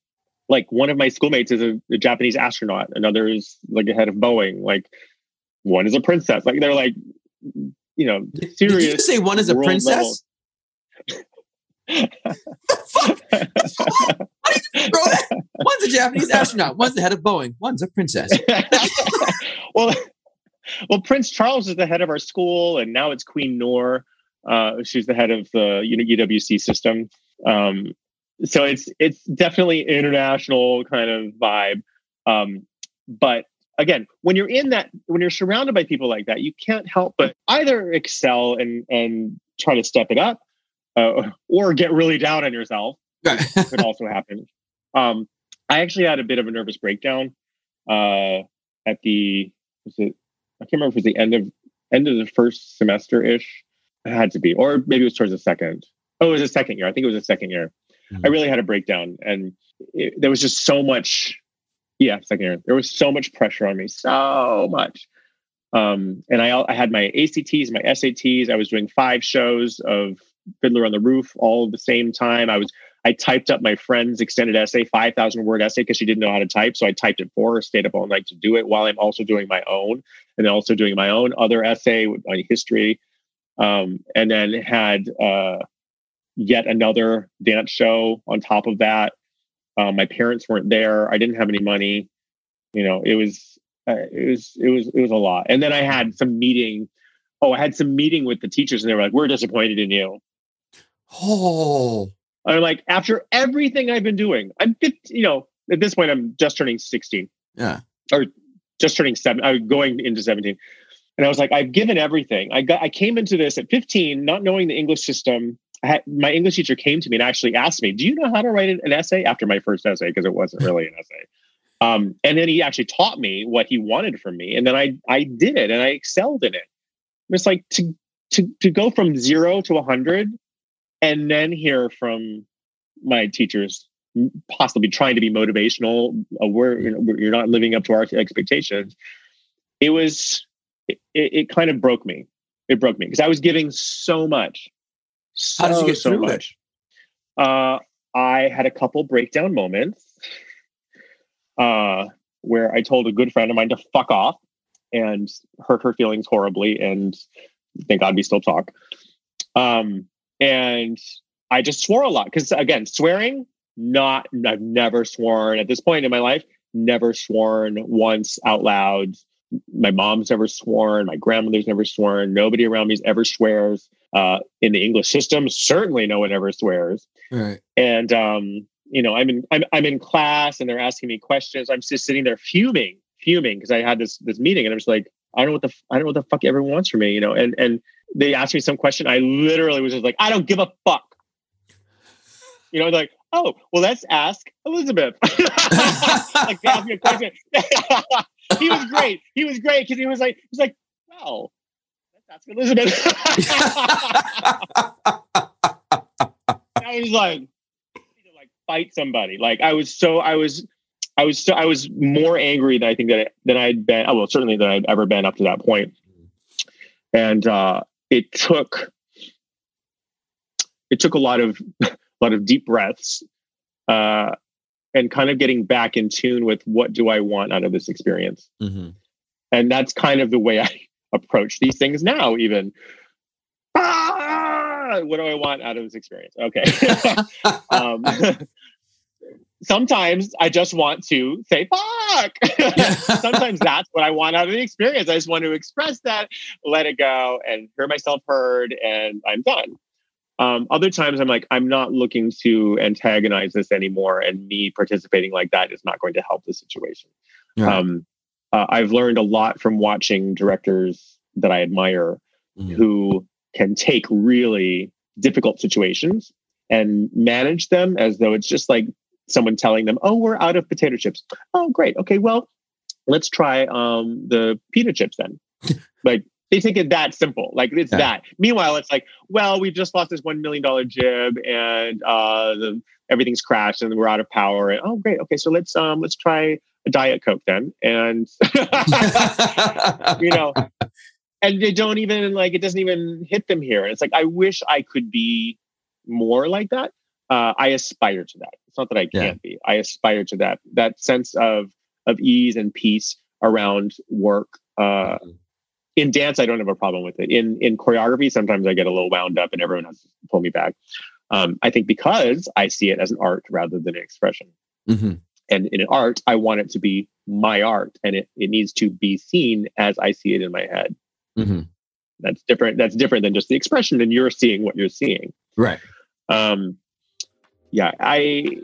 Like one of my schoolmates is a, a Japanese astronaut, another is like a head of Boeing, like one is a princess. Like they're like, you know, serious. Did you say one is a princess? One's a Japanese astronaut. One's the head of Boeing. One's a princess. well, well, Prince Charles is the head of our school, and now it's Queen Noor. Uh, she's the head of the UWC system. Um, so it's it's definitely international kind of vibe. Um, but again, when you're in that, when you're surrounded by people like that, you can't help but either excel and and try to step it up, uh, or get really down on yourself. could also happen. Um, I actually had a bit of a nervous breakdown uh, at the was it I can't remember if it was the end of end of the first semester ish. It had to be, or maybe it was towards the second. Oh, it was the second year. I think it was the second year. Mm-hmm. I really had a breakdown, and it, there was just so much. Yeah, second year. There was so much pressure on me, so much. Um, and I, I had my ACTs, my SATs. I was doing five shows of Fiddler on the Roof all at the same time. I was I typed up my friend's extended essay, 5,000 word essay, because she didn't know how to type. So I typed it for her, stayed up all night to do it while I'm also doing my own and then also doing my own other essay on history. Um, and then had uh, yet another dance show on top of that. Um, my parents weren't there. I didn't have any money. You know, it was uh, it was it was it was a lot. And then I had some meeting. Oh, I had some meeting with the teachers, and they were like, "We're disappointed in you." Oh, I'm like, after everything I've been doing, I'm 15, you know, at this point, I'm just turning 16. Yeah. Or just turning seven, I'm going into 17. And I was like, I've given everything. I got, I came into this at 15, not knowing the English system. My English teacher came to me and actually asked me, Do you know how to write an essay after my first essay? Because it wasn't really an essay. Um, and then he actually taught me what he wanted from me. And then I, I did it and I excelled in it. It's like to, to, to go from zero to a hundred and then hear from my teachers possibly trying to be motivational uh, we're you know you're not living up to our expectations it was it, it kind of broke me it broke me because i was giving so much so, how did you get so through much it? uh i had a couple breakdown moments uh where i told a good friend of mine to fuck off and hurt her feelings horribly and thank god we still talk um and I just swore a lot because again, swearing, not I've never sworn at this point in my life, never sworn once out loud. My mom's never sworn, my grandmother's never sworn, nobody around me's ever swears. Uh, in the English system, certainly no one ever swears. Right. And um, you know, I'm in I'm I'm in class and they're asking me questions. I'm just sitting there fuming, fuming because I had this this meeting and I'm just like, I don't know what the I don't know what the fuck everyone wants from me, you know. And and they asked me some question. I literally was just like, I don't give a fuck. You know, like, oh, well, let's ask Elizabeth. like, they asked me a question. he was great. He was great because he was like, he's like, well, let's ask Elizabeth. I was like, to like fight somebody. Like I was so I was I was so I was more angry than I think that than I'd been. Oh, well, certainly than I'd ever been up to that point. And uh, it took it took a lot of a lot of deep breaths uh, and kind of getting back in tune with what do I want out of this experience. Mm-hmm. And that's kind of the way I approach these things now. Even ah, what do I want out of this experience? Okay. um, sometimes I just want to say fuck. sometimes that's what I want out of the experience. I just want to express that, let it go, and hear myself heard, and I'm done. Um, other times I'm like, I'm not looking to antagonize this anymore, and me participating like that is not going to help the situation. Yeah. Um, uh, I've learned a lot from watching directors that I admire Mhm. who can take really difficult situations and manage them as though it's just like someone telling them, "Oh, we're out of potato chips." Oh, great. Okay, well, let's try um, the pita chips then. like they take it that simple. Like it's Yeah. that. Meanwhile, it's like, well, we've just lost this one million dollar jib, and uh, the, everything's crashed, and we're out of power. And oh, great. Okay, so let's um, let's try a diet coke then, and you know, and they don't even like it doesn't even hit them here. And it's like I wish I could be more like that. Uh, I aspire to that. It's not that I can't be. I aspire to that. That sense of of ease and peace around work. Uh, in dance, I don't have a problem with it. In in choreography, sometimes I get a little wound up, and everyone has to pull me back. Um, I think because I see it as an art rather than an expression Mhm. And in an art i want it to be my art and it, it needs to be seen as i see it in my head Mhm. that's different that's different than just the expression and you're seeing what you're seeing Right. um yeah i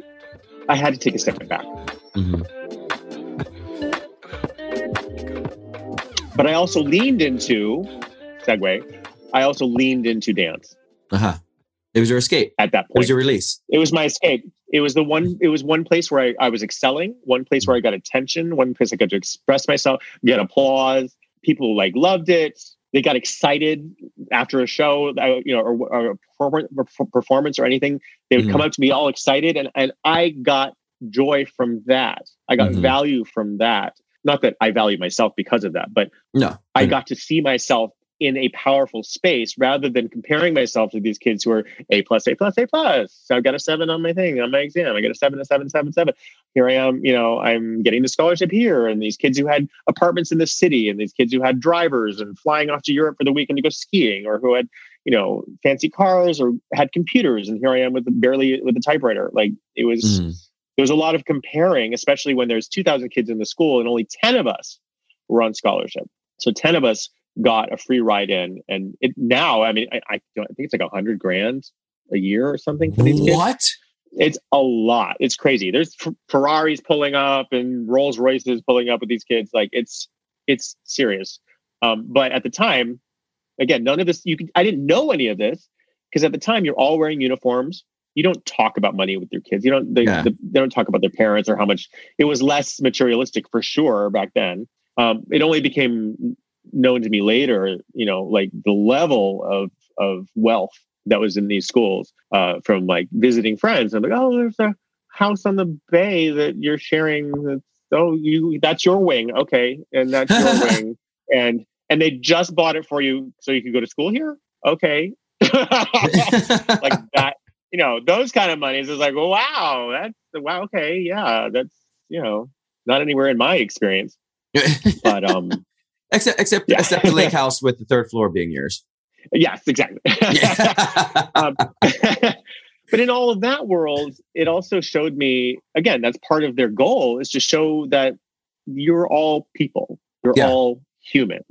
i had to take a step back Mhm. but i also leaned into segue i also leaned into dance Uh-huh. It was your escape. at that point. It was your release. it was my escape it was the one it was one place where I, I was excelling one place where i got attention one place i got to express myself get applause people like loved it. They got excited after a show you know or, or a performance or anything. They would come up to me all excited and, and i got joy from that. I got Mhm. value from that. Not that I value myself because of that, but no, I got to see myself in a powerful space rather than comparing myself to these kids who are A plus, A plus, A plus. So I've got a seven on my thing, on my exam. I got a seven, a seven, seven, seven. Here I am, you know, I'm getting the scholarship here. And these kids who had apartments in the city and these kids who had drivers and flying off to Europe for the weekend to go skiing or who had, you know, fancy cars or had computers. And here I am with barely with a typewriter. Like it was, mm. there was a lot of comparing, especially when there's 2000 kids in the school and only 10 of us were on scholarship. So 10 of us got a free ride in, and it now, I mean, I, I, I think it's like a hundred grand a year or something for these kids. What? It's a lot. It's crazy. There's Ferraris pulling up and Rolls Royces pulling up with these kids. Like it's it's serious. Um, but at the time, again, none of this. You could, I didn't know any of this because at the time you're all wearing uniforms. You don't talk about money with your kids. You don't. They, yeah. the, they don't talk about their parents or how much. It was less materialistic for sure back then. Um, it only became known to me later, you know, like the level of of wealth that was in these schools uh, from like visiting friends. I'm like, oh, there's a house on the bay that you're sharing. That's, oh, you that's your wing, okay, and that's your wing, and and they just bought it for you so you could go to school here, okay, like that. You know, those kind of monies is like, wow, that's wow, okay, yeah, that's you know, not anywhere in my experience, but um except except yeah. except the lake house with the third floor being yours. Yes, exactly. um, but in all of that world, it also showed me again. That's part of their goal is to show that you're all people. You're yeah. all human.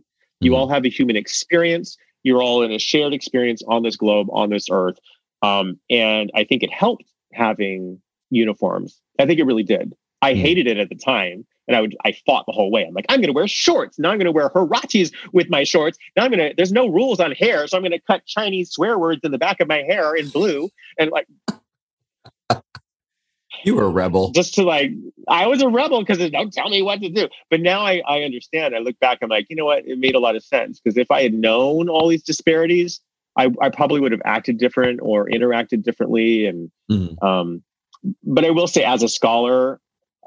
You mm-hmm. all have a human experience. You're all in a shared experience on this globe, on this earth. Um, and I think it helped having uniforms. I think it really did. I mm-hmm. hated it at the time and I would I fought the whole way. I'm like, I'm gonna wear shorts. Now I'm gonna wear Huaraches with my shorts. Now I'm gonna there's no rules on hair, so I'm gonna cut Chinese swear words in the back of my hair in blue. And like You were a rebel. Just to like I was a rebel because don't tell me what to do. But now I, I understand. I look back, I'm like, you know what? It made a lot of sense. Because if I had known all these disparities, I, I probably would have acted different or interacted differently. And mm-hmm. um, but I will say, as a scholar,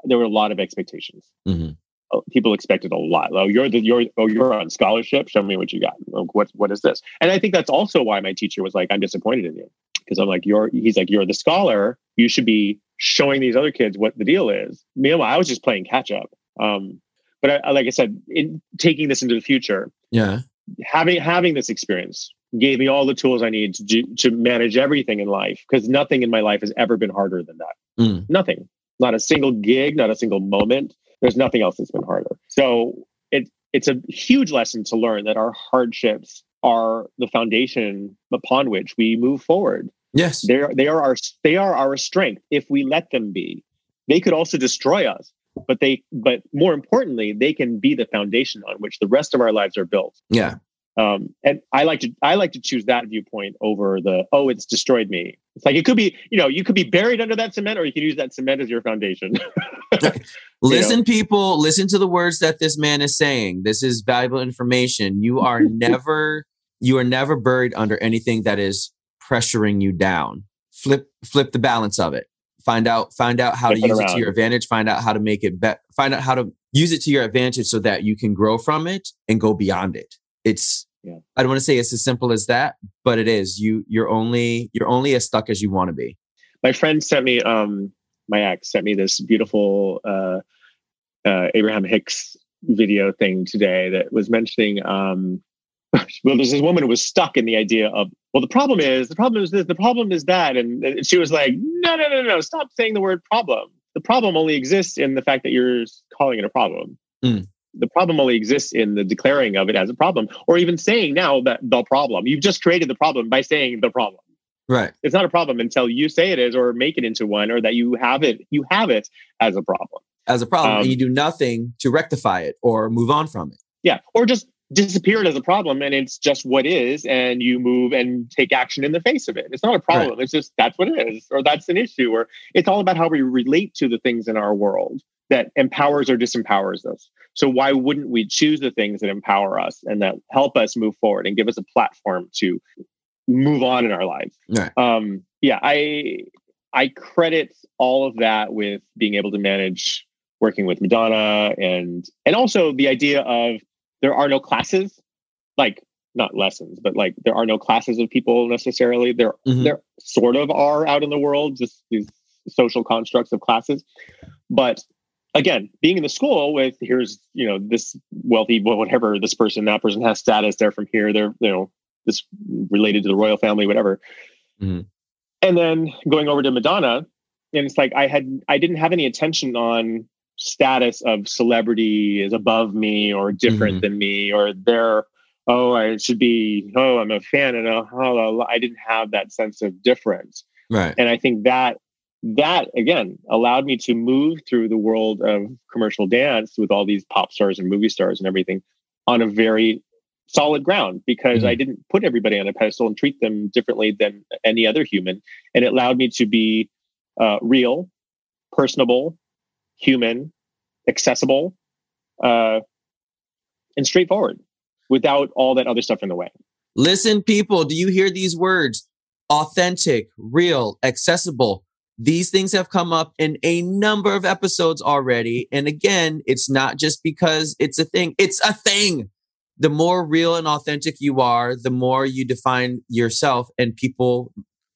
there were a lot of expectations. Mm-hmm. Oh, people expected a lot. Oh, you're the you're oh you're on scholarship. Show me what you got. Oh, what what is this? And I think that's also why my teacher was like, I'm disappointed in you because I'm like you're. He's like you're the scholar. You should be showing these other kids what the deal is. Meanwhile, I was just playing catch up. Um, but I, like I said, in taking this into the future, yeah, having having this experience gave me all the tools I need to do, to manage everything in life because nothing in my life has ever been harder than that. Mm. Nothing. Not a single gig, not a single moment. There's nothing else that's been harder. So it it's a huge lesson to learn that our hardships are the foundation upon which we move forward. Yes. They are, they are our they are our strength if we let them be. They could also destroy us, but they but more importantly, they can be the foundation on which the rest of our lives are built. Yeah. Um, and I like to I like to choose that viewpoint over the oh it's destroyed me. It's like it could be you know you could be buried under that cement or you can use that cement as your foundation. listen, you know? people, listen to the words that this man is saying. This is valuable information. You are never you are never buried under anything that is pressuring you down. Flip flip the balance of it. Find out find out how flip to use it, it to your advantage. Find out how to make it better. Find out how to use it to your advantage so that you can grow from it and go beyond it. It's yeah. I don't want to say it's as simple as that, but it is. You you're only you're only as stuck as you want to be. My friend sent me um my ex sent me this beautiful uh, uh Abraham Hicks video thing today that was mentioning um well there's this woman who was stuck in the idea of well the problem is the problem is this the problem is that and, and she was like no no no no stop saying the word problem the problem only exists in the fact that you're calling it a problem mm the problem only exists in the declaring of it as a problem or even saying now that the problem. You've just created the problem by saying the problem. Right. It's not a problem until you say it is or make it into one or that you have it you have it as a problem. As a problem um, and you do nothing to rectify it or move on from it. Yeah or just disappear it as a problem and it's just what is and you move and take action in the face of it. It's not a problem right. it's just that's what it is or that's an issue or it's all about how we relate to the things in our world that empowers or disempowers us. So why wouldn't we choose the things that empower us and that help us move forward and give us a platform to move on in our lives? Right. Um, yeah, I I credit all of that with being able to manage working with Madonna and and also the idea of there are no classes, like not lessons, but like there are no classes of people necessarily. There mm-hmm. there sort of are out in the world, just these social constructs of classes. But again, being in the school with here's you know this wealthy whatever this person that person has status they're from here they're you know this related to the royal family whatever, mm-hmm. and then going over to Madonna and it's like I had I didn't have any attention on status of celebrity is above me or different mm-hmm. than me or they're oh I should be oh I'm a fan and oh, I didn't have that sense of difference right and I think that that again allowed me to move through the world of commercial dance with all these pop stars and movie stars and everything on a very solid ground because mm-hmm. I didn't put everybody on a pedestal and treat them differently than any other human and it allowed me to be uh, real, personable, human, accessible, uh, and straightforward without all that other stuff in the way. Listen, people, do you hear these words? Authentic, real, accessible. These things have come up in a number of episodes already. And again, it's not just because it's a thing, it's a thing. The more real and authentic you are, the more you define yourself, and people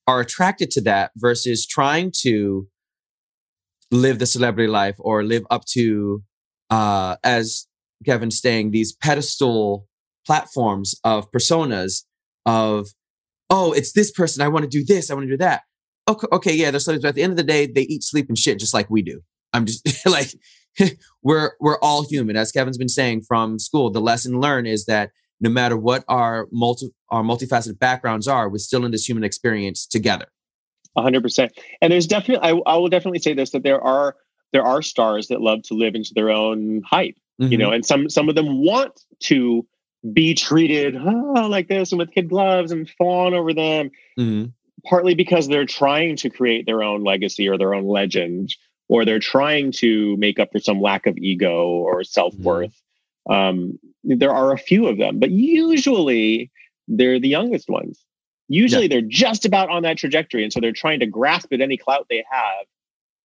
are attracted to that versus trying to live the celebrity life or live up to uh as kevin's saying these pedestal platforms of personas of oh it's this person i want to do this i want to do that okay, okay yeah they're celebrities but at the end of the day they eat sleep and shit just like we do i'm just like we're we're all human as kevin's been saying from school the lesson learned is that no matter what our multi our multifaceted backgrounds are, we're still in this human experience together. hundred percent. And there's definitely, I, I will definitely say this, that there are, there are stars that love to live into their own hype, mm-hmm. you know, and some, some of them want to be treated oh, like this and with kid gloves and fawn over them. Mm-hmm. Partly because they're trying to create their own legacy or their own legend, or they're trying to make up for some lack of ego or self worth. Mm-hmm. Um, there are a few of them, but usually they're the youngest ones. Usually yeah. they're just about on that trajectory. And so they're trying to grasp at any clout they have,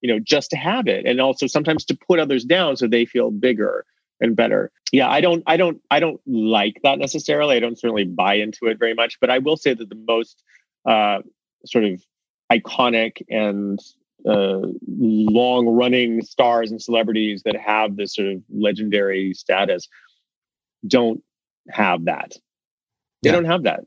you know, just to have it. And also sometimes to put others down so they feel bigger and better. Yeah, I don't, I don't, I don't like that necessarily. I don't certainly buy into it very much, but I will say that the most uh, sort of iconic and uh, long running stars and celebrities that have this sort of legendary status don't have that. They yeah. don't have that.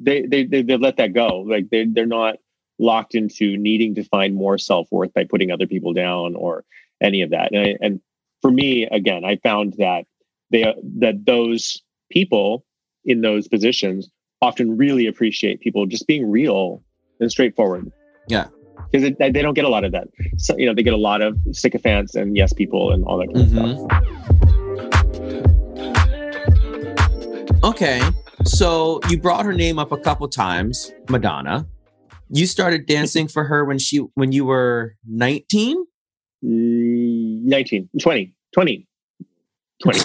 They, they they they let that go. Like they they're not locked into needing to find more self worth by putting other people down or any of that. And, I, and for me, again, I found that they that those people in those positions often really appreciate people just being real and straightforward. Yeah, because they don't get a lot of that. So, you know, they get a lot of sycophants and yes people and all that kind mm-hmm. of stuff. Okay, so you brought her name up a couple times, Madonna. You started dancing for her when she when you were 19? Mm, 19, 20, 20, 20.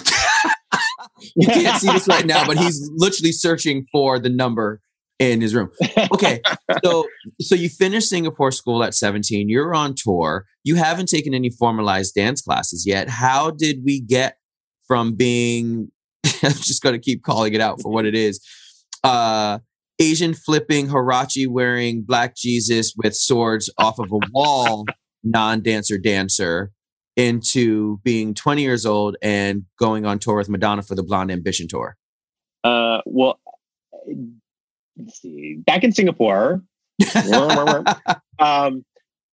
you can't see this right now, but he's literally searching for the number in his room. Okay. so so you finished Singapore school at 17. You're on tour. You haven't taken any formalized dance classes yet. How did we get from being I'm just going to keep calling it out for what it is. Uh Asian flipping Huarache wearing black Jesus with swords off of a wall non-dancer dancer into being 20 years old and going on tour with Madonna for the Blonde Ambition tour? Uh, well, let's see, back in Singapore, um,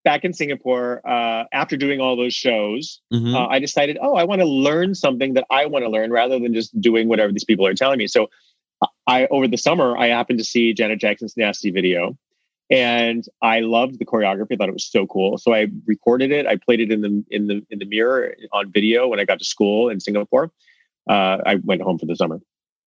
back in Singapore, uh, after doing all those shows, mm-hmm. uh, I decided, oh, I want to learn something that I want to learn rather than just doing whatever these people are telling me. So, I over the summer, I happened to see Janet Jackson's Nasty video, and I loved the choreography. I thought it was so cool. So I recorded it. I played it in the in the in the mirror on video when I got to school in Singapore. Uh, I went home for the summer.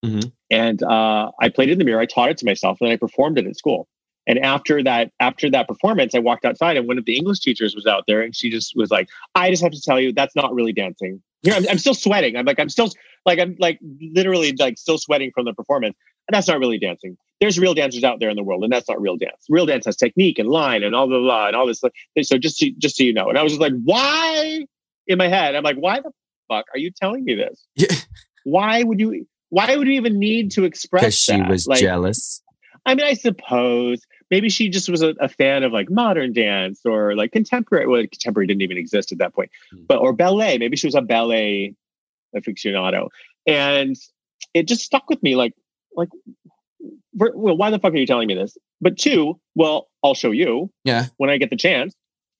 Mm-hmm. And uh, I played it in the mirror. I taught it to myself, and I performed it at school. And after that, after that performance, I walked outside, and one of the English teachers was out there, and she just was like, "I just have to tell you, that's not really dancing." Here, I'm, I'm still sweating. I'm like, I'm still like, I'm like literally like still sweating from the performance. And that's not really dancing. There's real dancers out there in the world, and that's not real dance. Real dance has technique and line and all blah blah and all this. So just to, just so you know, and I was just like, why in my head. I'm like, why the fuck are you telling me this? Yeah. Why would you? Why would we even need to express? That? Because she that? was Like, jealous. I mean, I suppose maybe she just was a, a fan of like modern dance or like contemporary. Well, contemporary didn't even exist at that point, Hmm. but or ballet. Maybe she was a ballet aficionado, and it just stuck with me. Like, like, well, why the fuck are you telling me this? But two, well, I'll show you Yeah. when I get the chance.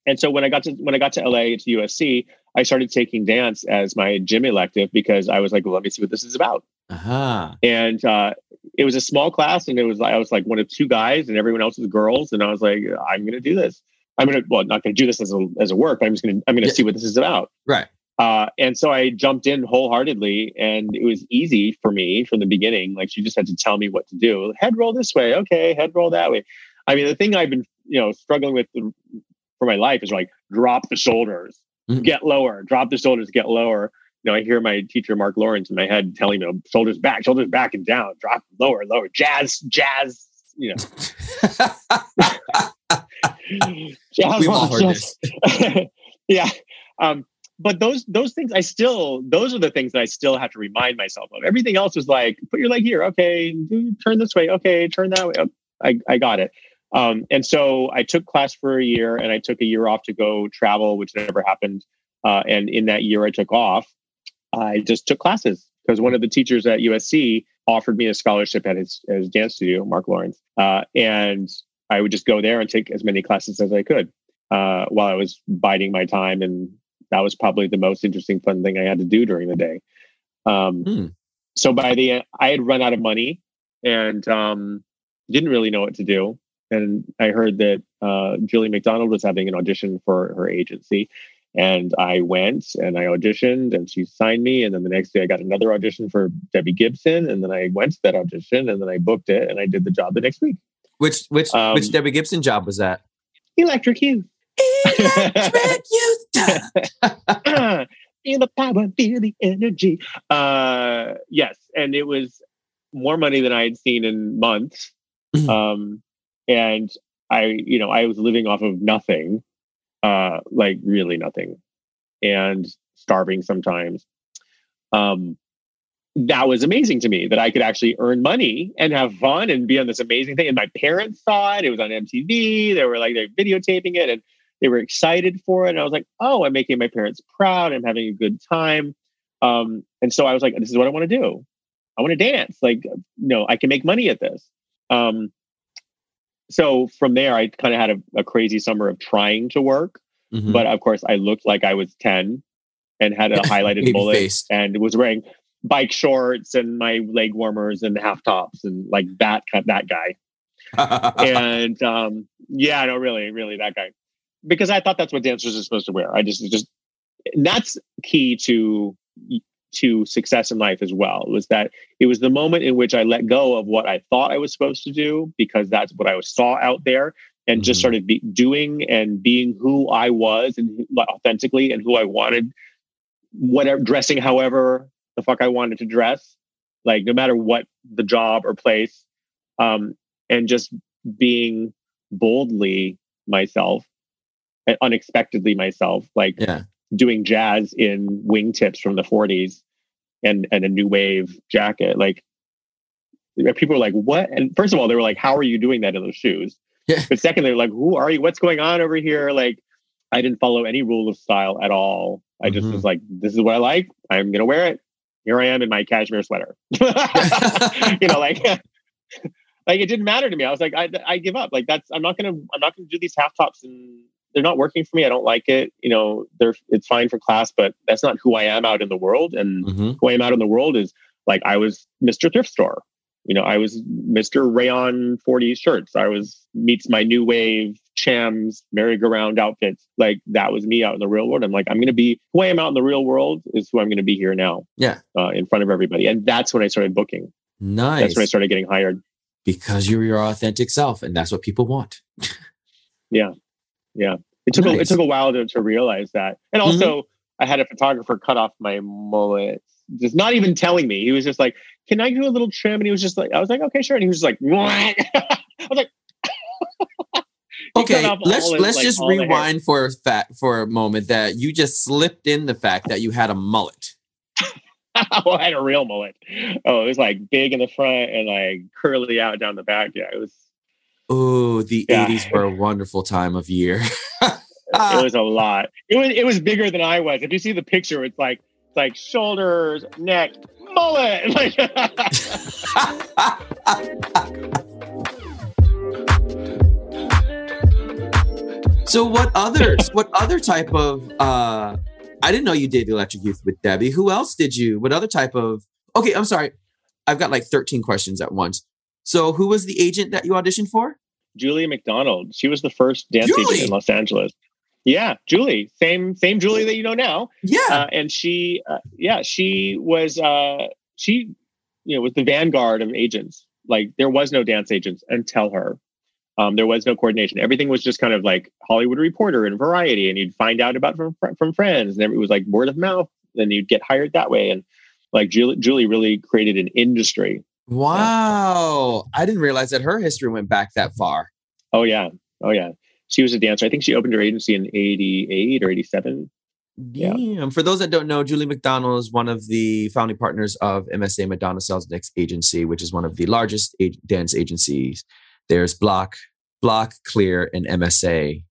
And so when I got to when I got to LA to USC, I started taking dance as my gym elective because I was like, well, let me see what this is about Uh-huh. and uh, it was a small class and it was i was like one of two guys and everyone else was girls and i was like i'm gonna do this i'm gonna well not gonna do this as a as a work but i'm just gonna i'm gonna Yeah. see what this is about Right. uh, and so i jumped in wholeheartedly and it was easy for me from the beginning like she just had to tell me what to do head roll this way okay head roll that way i mean the thing i've been you know struggling with for my life is like drop the shoulders Mhm. get lower drop the shoulders get lower you know, I hear my teacher Mark Lawrence in my head telling me, "Shoulders back, shoulders back and down, drop lower, lower, jazz, jazz." You know, jazz. We've all heard jazz. yeah, um, but those those things, I still those are the things that I still have to remind myself of. Everything else was like, put your leg here, okay, turn this way, okay, turn that way. Oh, I I got it. Um, and so I took class for a year, and I took a year off to go travel, which never happened. Uh, and in that year I took off, I just took classes because one of the teachers at USC offered me a scholarship at his, at his dance studio, Mark Lawrence. Uh, and I would just go there and take as many classes as I could uh, while I was biding my time. And that was probably the most interesting, fun thing I had to do during the day. Um, Hmm. So by the end, I had run out of money and um, didn't really know what to do. And I heard that uh, Julie McDonald was having an audition for her agency. And I went and I auditioned and she signed me. And then the next day I got another audition for Debbie Gibson. And then I went to that audition and then I booked it and I did the job the next week. which which Um, which Debbie Gibson job was that? Electric Youth. Electric Youth. feel the power, feel the energy. Uh, yes. And it was more money than I had seen in months. Mhm. Um, and I, you know, I was living off of nothing, uh, like really nothing, and starving sometimes. Um, that was amazing to me that I could actually earn money and have fun and be on this amazing thing. And my parents saw it. It was on MTV. They were like, they're videotaping it and they were excited for it. And I was like, oh, I'm making my parents proud. I'm having a good time. Um, and so I was like, this is what I want to do. I want to dance. Like, you know, I can make money at this. Um, so from there, I kind of had a, a crazy summer of trying to work. Mhm. But of course, I looked like I was 10 and had a highlighted faced. and was wearing bike shorts and my leg warmers and half tops and like that that guy. and um, yeah, no, really, really that guy. Because I thought that's what dancers are supposed to wear. I just just that's key to to success in life as well. Was that it was the moment in which I let go of what I thought I was supposed to do because that's what I saw out there and just Mhm. started be, doing and being who I was and authentically and who I wanted, whatever dressing however the fuck I wanted to dress, like no matter what the job or place, um, and just being boldly myself, and unexpectedly myself, like yeah. Doing jazz in wingtips from the 40s and and a new wave jacket. Like people were like what? And first of all they were like how are you doing that in those shoes? Yeah. but second they're like who are you? What's going on over here? Like i didn't follow any rule of style at all. I just Mhm. was like this is what i like. I'm gonna wear it. Here i am in my cashmere sweater. You know like like it didn't matter to me. I was like i i give up. Like that's i'm not gonna i'm not gonna do these half tops and they're not working for me i don't like it you know they're it's fine for class but that's not who i am out in the world and Mhm. who i am out in the world is like i was mr thrift store you know i was mr rayon 40 shirts i was meets my new wave chams merry-go-round outfits like that was me out in the real world i'm like i'm gonna be who i am out in the real world is who i'm gonna be here now Yeah. uh, in front of everybody and that's when i started booking Nice. that's when i started getting hired because you're your authentic self, and that's what people want. Yeah. Yeah. It took a, it took a while to, to realize that. And also mm-hmm. I had a photographer cut off my mullet. Just not even telling me. He was just like, Can I do a little trim? And he was just like, I was like, okay, sure. And he was just like, What? I was like, okay, let's let's like, just rewind for a fact for a moment that you just slipped in the fact that you had a mullet. oh, I had a real mullet. Oh, it was like big in the front and like curly out down the back. Yeah, it was. Oh, the yeah. 80s were a wonderful time of year. it was a lot. It was it was bigger than I was. If you see the picture, it's like it's like shoulders, neck, mullet. so what others? What other type of? uh I didn't know you did Electric Youth with Debbie. Who else did you? What other type of? Okay, I'm sorry. I've got like 13 questions at once. So who was the agent that you auditioned for? Julie McDonald. She was the first dance Julie. agent in Los Angeles. Yeah, Julie, same same Julie that you know now. Yeah, uh, and she, uh, yeah, she was uh, she, you know, was the vanguard of agents. Like there was no dance agents until her. Um, there was no coordination. Everything was just kind of like Hollywood Reporter and Variety, and you'd find out about from from friends, and it was like word of mouth. Then you'd get hired that way, and like Julie, Julie really created an industry. Wow, I didn't realize that her history went back that far. Oh yeah, oh yeah she was a dancer. I think she opened her agency in 88 or 87. Damn. Yeah. For those that don't know, Julie McDonald is one of the founding partners of MSA McDonald Selznick's agency, which is one of the largest dance agencies. There's Bloc, Bloc, Clear, and MSA.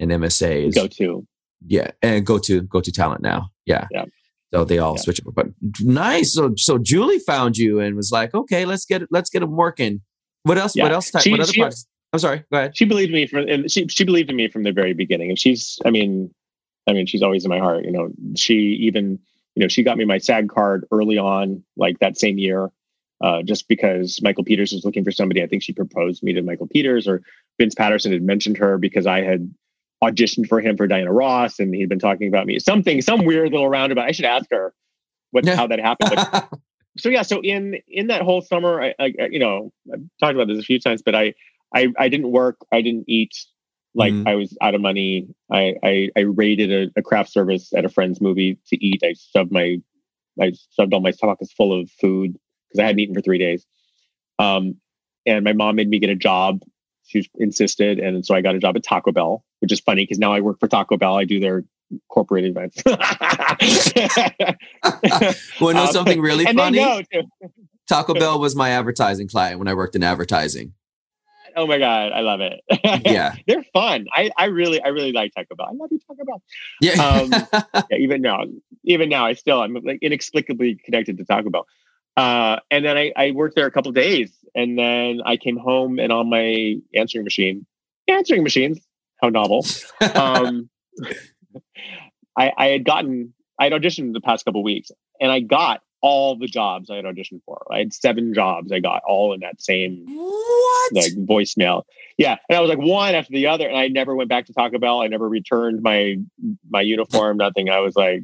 And MSA is go to. Yeah. And go to go to talent now. Yeah. Yeah. So they all yeah. switch up. But nice. So so Julie found you and was like, okay, let's get let's get them working. What else? Yeah. What else? Type, she, what other she, projects? I'm sorry. Go ahead. She believed me from, and she she believed in me from the very beginning. And she's, I mean, I mean, she's always in my heart. You know, she even, you know, she got me my SAG card early on, like that same year, uh, just because Michael Peters was looking for somebody. I think she proposed me to Michael Peters, or Vince Patterson had mentioned her because I had auditioned for him for Diana Ross, and he'd been talking about me. Something, some weird little roundabout. I should ask her what how that happened. But, so yeah, so in in that whole summer, I, I you know I've talked about this a few times, but I I, I didn't work. I didn't eat. Like mm I was out of money. I, I, I raided a, a, craft service at a friend's movie to eat. I shoved my, I shoved all my pockets full of food because I hadn't eaten for three days. Um, and my mom made me get a job. She insisted, and so I got a job at Taco Bell, which is funny because now I work for Taco Bell. I do their corporate events. well, know um, something really funny? Taco Bell was my advertising client when I worked in advertising. Oh my god, I love it. Yeah, they're fun. I, I really I really like Taco Bell. I love you Taco Bell. Yeah. Um, yeah. Even now, even now, I still I'm like inexplicably connected to Taco Bell. Uh, and then I, I worked there a couple days, and then I came home and on my answering machine, answering machines, how novel. Um, I, I had gotten I had auditioned the past couple weeks, and I got all the jobs I had auditioned for. I had seven jobs I got all in that same what? like voicemail. Yeah. And I was like one after the other. And I never went back to Taco Bell. I never returned my my uniform, nothing. I was like,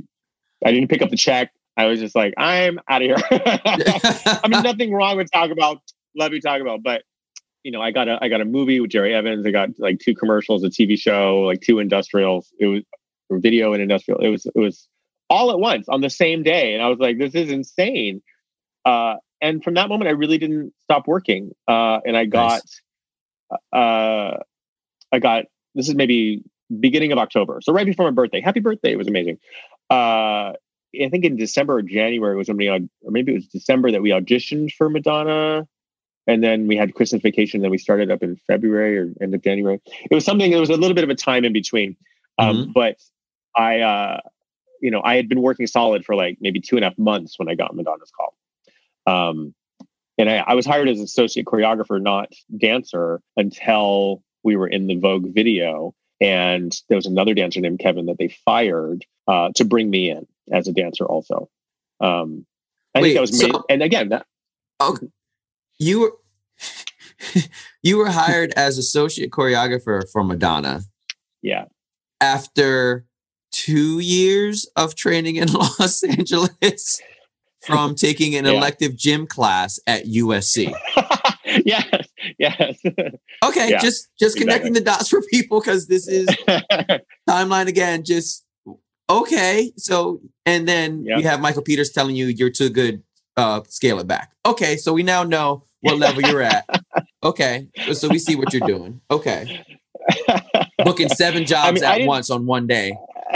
I didn't pick up the check. I was just like, I'm out of here. I mean, nothing wrong with Taco Bell. Love you, Taco Bell. But you know, I got a I got a movie with Jerry Evans. I got like two commercials, a TV show, like two industrials. It was video and industrial. It was it was all at once on the same day. And I was like, this is insane. Uh, and from that moment, I really didn't stop working. Uh, and I got, nice. uh, I got, this is maybe beginning of October. So right before my birthday, happy birthday. It was amazing. Uh, I think in December or January was when we, or maybe it was December that we auditioned for Madonna. And then we had Christmas vacation. Then we started up in February or end of January. It was something, there was a little bit of a time in between. Um, mm-hmm. But I, uh, you know, I had been working solid for like maybe two and a half months when I got Madonna's call. Um, and I, I was hired as associate choreographer, not dancer, until we were in the Vogue video. And there was another dancer named Kevin that they fired uh, to bring me in as a dancer, also. Um, I Wait, think that was, so, and again, that, oh, you were you were hired as associate choreographer for Madonna. Yeah. After two years of training in Los Angeles from taking an yeah. elective gym class at USC. yes, yes. Okay, yeah, just just exactly. connecting the dots for people because this is timeline again. Just okay. So and then yep. you have Michael Peters telling you you're too good. Uh, scale it back. Okay, so we now know what level you're at. Okay, so we see what you're doing. Okay. booking seven jobs I mean, at once on one day.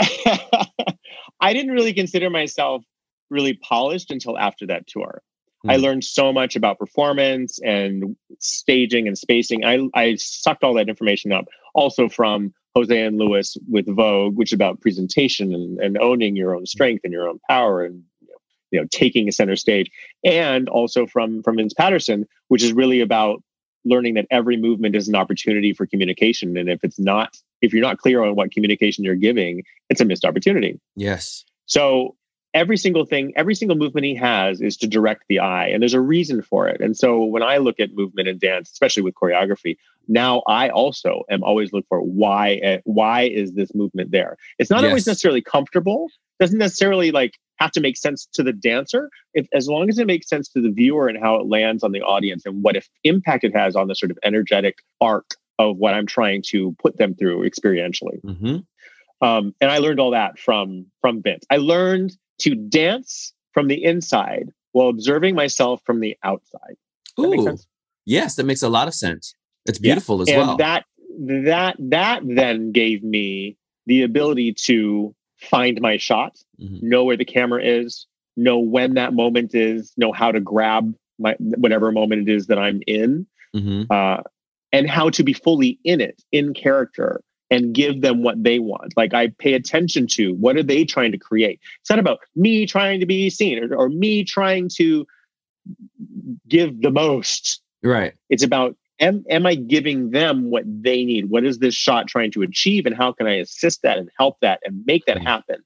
I didn't really consider myself really polished until after that tour. Mm. I hmm. learned so much about performance and staging and spacing. I, I sucked all that information up also from Jose and Luis with Vogue, which is about presentation and, and owning your own strength and your own power and you know taking a center stage, and also from from Vince Patterson, which is really about learning that every movement is an opportunity for communication, and if it's not, if you're not clear on what communication you're giving, it's a missed opportunity. Yes. So every single thing, every single movement he has is to direct the eye, and there's a reason for it. And so when I look at movement and dance, especially with choreography, now I also am always looking for why. Eh, why is this movement there? It's not yes. always necessarily comfortable. Doesn't necessarily like have to make sense to the dancer. If as long as it makes sense to the viewer and how it lands on the audience and what if impact it has on the sort of energetic arc of what I'm trying to put them through experientially. Mm-hmm. Um, and I learned all that from from Vince. I learned to dance from the inside while observing myself from the outside. Ooh, yes, that makes a lot of sense. It's beautiful yeah. as and well. That that that then gave me the ability to find my shot, mm-hmm. know where the camera is, know when that moment is, know how to grab my whatever moment it is that I'm in, mm-hmm. uh, and how to be fully in it, in character, and give them what they want. Like I pay attention to what are they trying to create. It's not about me trying to be seen or, or me trying to give the most. Right. It's about am, am I giving them what they need? What is this shot trying to achieve? And how can I assist that and help that and make that mm-hmm. happen?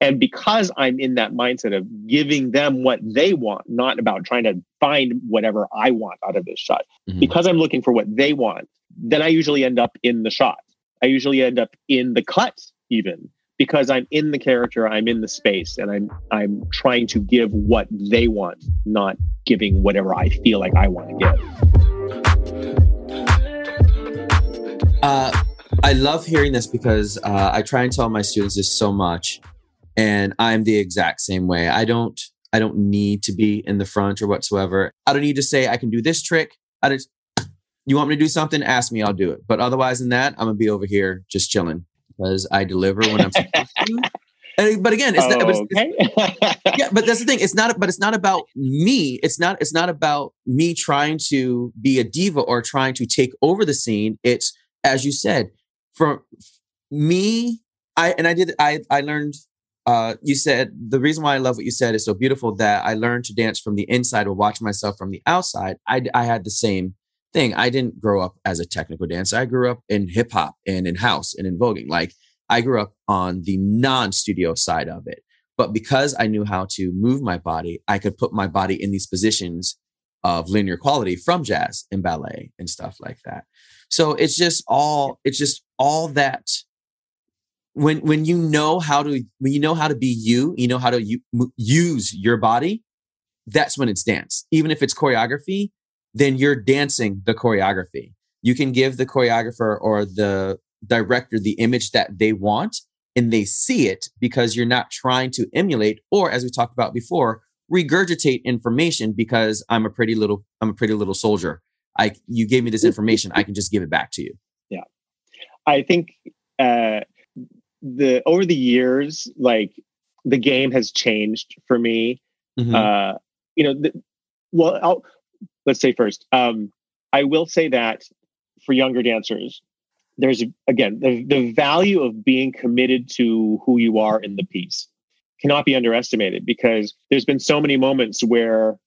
And because I'm in that mindset of giving them what they want, not about trying to find whatever I want out of this shot, mm-hmm. because I'm looking for what they want, then I usually end up in the shot. I usually end up in the cut even because I'm in the character, I'm in the space, and I'm I'm trying to give what they want, not giving whatever I feel like I want to give. Uh, I love hearing this because uh, I try and tell my students this so much, and I'm the exact same way. I don't I don't need to be in the front or whatsoever. I don't need to say I can do this trick. I just you want me to do something? Ask me, I'll do it. But otherwise than that, I'm gonna be over here just chilling because I deliver when I'm supposed to. And, but again, it's, oh, not, but it's, okay. yeah, but that's the thing. It's not, but it's not about me. It's not, it's not about me trying to be a diva or trying to take over the scene. It's, as you said, for me, I, and I did, I, I learned, uh, you said the reason why I love what you said is so beautiful that I learned to dance from the inside or watch myself from the outside. I, I had the same thing. I didn't grow up as a technical dancer. I grew up in hip hop and in house and in voguing. Like I grew up on the non studio side of it. But because I knew how to move my body, I could put my body in these positions of linear quality from jazz and ballet and stuff like that. So it's just all it's just all that when when you know how to when you know how to be you, you know how to u- use your body, that's when it's dance. Even if it's choreography, then you're dancing the choreography. You can give the choreographer or the director the image that they want and they see it because you're not trying to emulate or as we talked about before regurgitate information because I'm a pretty little I'm a pretty little soldier. I you gave me this information, I can just give it back to you. Yeah. I think uh the over the years like the game has changed for me. Mm-hmm. Uh you know, the, well I'll let's say first, um, I will say that for younger dancers, there's again the, the value of being committed to who you are in the piece cannot be underestimated because there's been so many moments where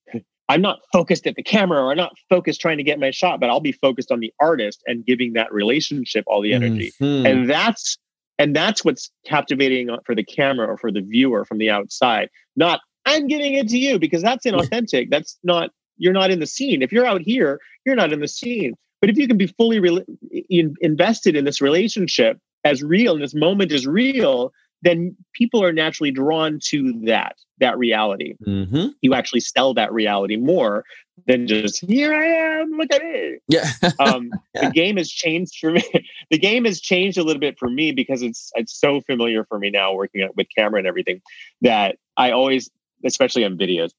I'm not focused at the camera or I'm not focused trying to get my shot, but I'll be focused on the artist and giving that relationship all the energy. Mm-hmm. And that's and that's what's captivating for the camera or for the viewer from the outside. Not I'm giving it to you because that's inauthentic. that's not you're not in the scene. If you're out here, you're not in the scene. But if you can be fully re- in, invested in this relationship as real, and this moment is real, then people are naturally drawn to that that reality. Mm-hmm. You actually sell that reality more than just here I am, look at it. Yeah. um, yeah. The game has changed for me. the game has changed a little bit for me because it's it's so familiar for me now working with camera and everything that I always, especially on videos,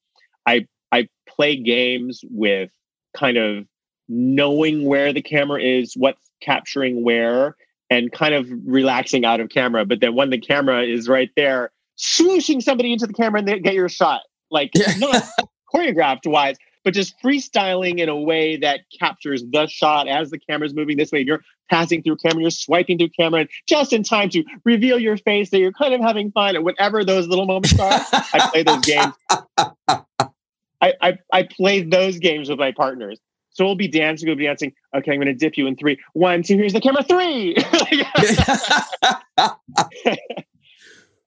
I I play games with kind of knowing where the camera is, what's capturing where, and kind of relaxing out of camera. But then when the camera is right there, swooshing somebody into the camera and they get your shot. Like not choreographed wise, but just freestyling in a way that captures the shot as the camera's moving this way. You're passing through camera, you're swiping through camera, and just in time to reveal your face that you're kind of having fun and whatever those little moments are. I play those games. I, I, I play those games with my partners. So we'll be dancing, we'll be dancing. Okay, I'm going to dip you in three. One, two, here's the camera. Three. and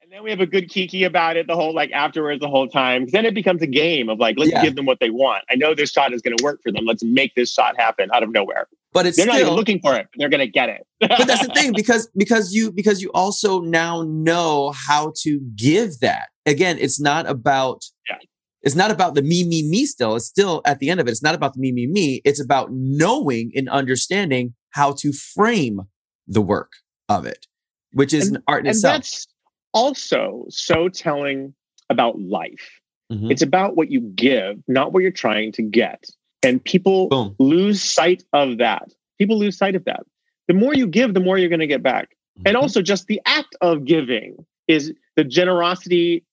then we have a good kiki about it the whole like afterwards the whole time. Then it becomes a game of like, let's yeah. give them what they want. I know this shot is going to work for them. Let's make this shot happen out of nowhere. But it's they're still, not even looking for it. They're going to get it. but that's the thing because because you because you also now know how to give that. Again, it's not about yeah it's not about the me, me, me still. It's still at the end of it. It's not about the me, me, me. It's about knowing and understanding how to frame the work of it, which is and, an art in and itself. That's also so telling about life. Mm-hmm. It's about what you give, not what you're trying to get. And people Boom. lose sight of that. People lose sight of that. The more you give, the more you're going to get back. Mm-hmm. And also, just the act of giving is the generosity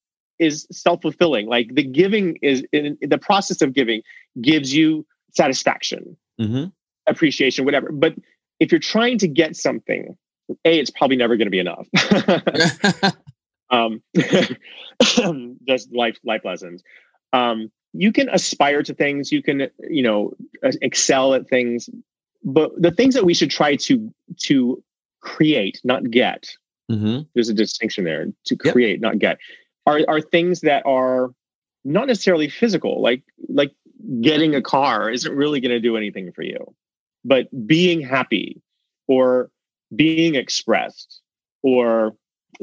is self-fulfilling like the giving is in, in the process of giving gives you satisfaction mm-hmm. appreciation whatever but if you're trying to get something a it's probably never going to be enough um, just life life lessons um, you can aspire to things you can you know excel at things but the things that we should try to to create not get mm-hmm. there's a distinction there to create yep. not get are are things that are not necessarily physical like like getting a car isn't really going to do anything for you. But being happy or being expressed or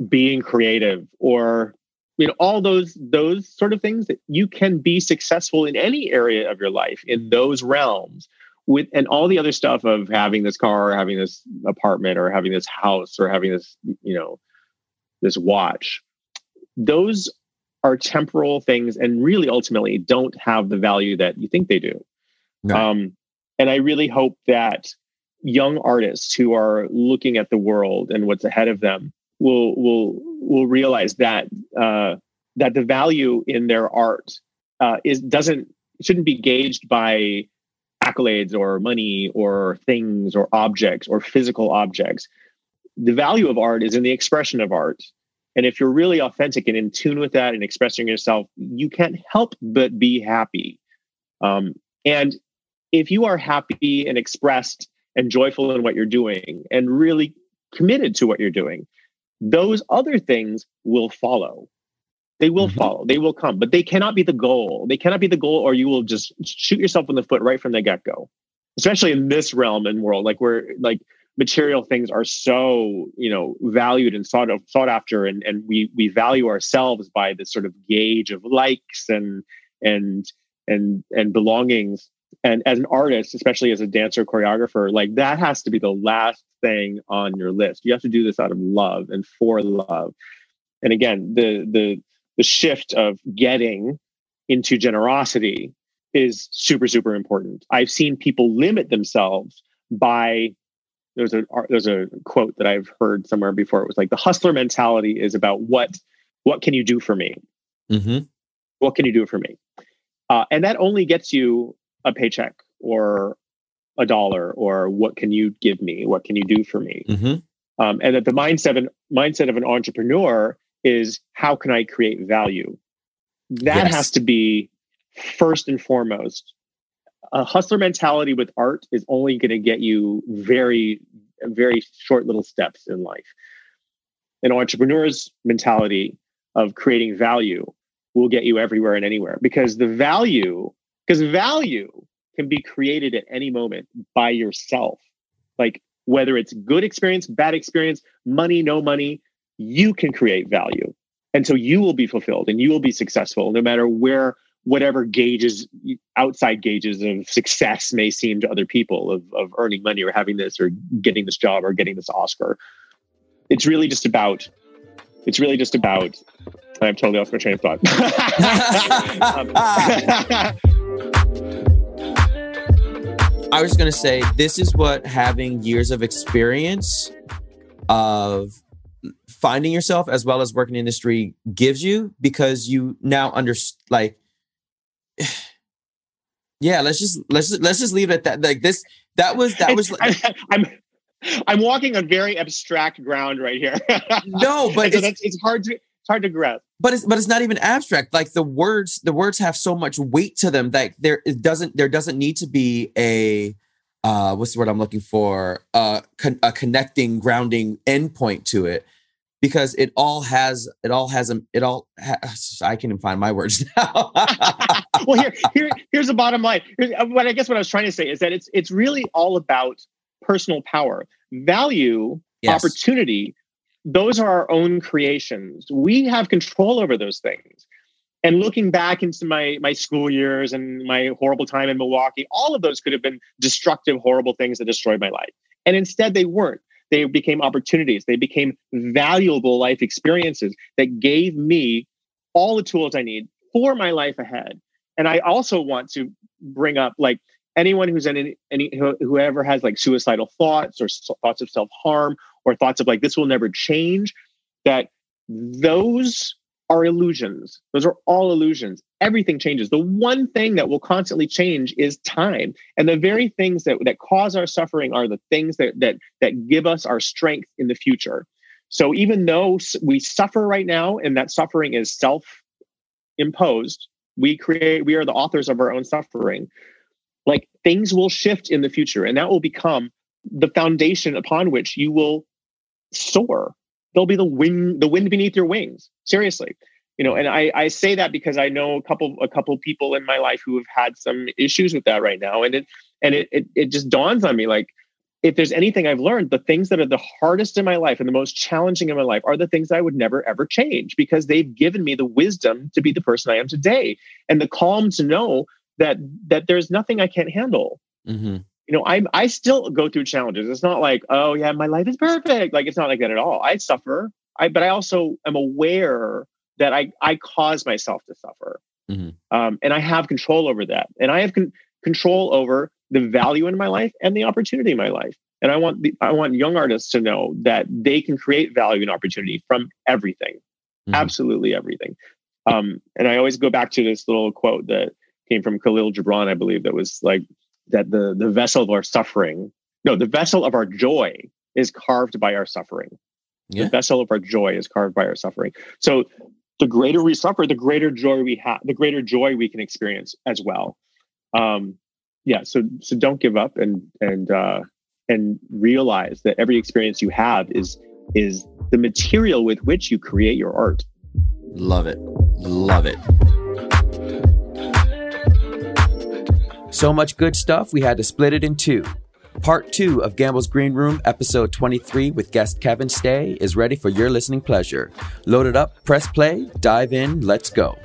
being creative or you know all those those sort of things that you can be successful in any area of your life in those realms with and all the other stuff of having this car or having this apartment or having this house or having this you know this watch those are temporal things and really ultimately don't have the value that you think they do. No. Um, and I really hope that young artists who are looking at the world and what's ahead of them will will will realize that uh, that the value in their art uh, is doesn't shouldn't be gauged by accolades or money or things or objects or physical objects. The value of art is in the expression of art and if you're really authentic and in tune with that and expressing yourself, you can't help but be happy. Um, and if you are happy and expressed and joyful in what you're doing and really committed to what you're doing, those other things will follow. They will mm-hmm. follow, they will come, but they cannot be the goal. They cannot be the goal, or you will just shoot yourself in the foot right from the get go, especially in this realm and world. Like, we're like, material things are so you know valued and sought of, sought after and and we we value ourselves by this sort of gauge of likes and and and and belongings. And as an artist especially as a dancer choreographer like that has to be the last thing on your list. You have to do this out of love and for love. And again the the the shift of getting into generosity is super super important. I've seen people limit themselves by there's a there's a quote that I've heard somewhere before. It was like the hustler mentality is about what what can you do for me? Mm-hmm. What can you do for me? Uh, and that only gets you a paycheck or a dollar or what can you give me? What can you do for me? Mm-hmm. Um, and that the mindset of, mindset of an entrepreneur is how can I create value? That yes. has to be first and foremost a hustler mentality with art is only going to get you very, very short little steps in life. An entrepreneur's mentality of creating value will get you everywhere and anywhere because the value, because value can be created at any moment by yourself. Like whether it's good experience, bad experience, money, no money, you can create value. And so you will be fulfilled and you will be successful no matter where whatever gauges outside gauges of success may seem to other people of, of earning money or having this or getting this job or getting this oscar. It's really just about it's really just about i'm totally off my train of thought. Um, i was going to say this is what having years of experience of finding yourself as well as working industry gives you because you now understand like yeah let's just let's just let's just leave it at that. Like this that was that was I, i'm i'm walking on very abstract ground right here. No but so it's, it's hard to it's hard to grasp. But it's but it's not even abstract. Like the words the words have so much weight to them that there it doesn't there doesn't need to be a uh what's the word i'm looking for? Uh con- a connecting grounding endpoint to it because it all has it all has a it all has, I can't find my words now. well, here here here's the bottom line. Uh, what I guess what I was trying to say is that it's it's really all about personal power, value, yes. opportunity. Those are our own creations. We have control over those things. And looking back into my my school years and my horrible time in Milwaukee, all of those could have been destructive, horrible things that destroyed my life. And instead, they weren't they became opportunities. They became valuable life experiences that gave me all the tools I need for my life ahead. And I also want to bring up like anyone who's in any, any whoever has like suicidal thoughts or thoughts of self harm or thoughts of like this will never change, that those are illusions. Those are all illusions. Everything changes. The one thing that will constantly change is time. And the very things that, that cause our suffering are the things that, that, that give us our strength in the future. So even though we suffer right now and that suffering is self imposed, we create, we are the authors of our own suffering. Like things will shift in the future and that will become the foundation upon which you will soar they'll be the wind the wind beneath your wings. Seriously. You know and i i say that because i know a couple a couple people in my life who have had some issues with that right now. And it and it it, it just dawns on me like if there's anything I've learned, the things that are the hardest in my life and the most challenging in my life are the things I would never ever change because they've given me the wisdom to be the person I am today and the calm to know that that there's nothing I can't handle. Mm-hmm you know, I'm I still go through challenges. It's not like, oh yeah, my life is perfect. Like it's not like that at all. I suffer. I but I also am aware that I I cause myself to suffer, mm-hmm. um, and I have control over that, and I have con- control over the value in my life and the opportunity in my life. And I want the, I want young artists to know that they can create value and opportunity from everything, mm-hmm. absolutely everything. Um, and I always go back to this little quote that came from Kahlil Gibran, I believe, that was like that the the vessel of our suffering, no, the vessel of our joy is carved by our suffering. Yeah. The vessel of our joy is carved by our suffering. So the greater we suffer, the greater joy we have, the greater joy we can experience as well. Um, yeah. So so don't give up and and uh, and realize that every experience you have is is the material with which you create your art. Love it. Love it. So much good stuff, we had to split it in two. Part two of Gamble's Green Room, episode 23 with guest Kevin Stea, is ready for your listening pleasure. Load it up, press play, dive in, let's go.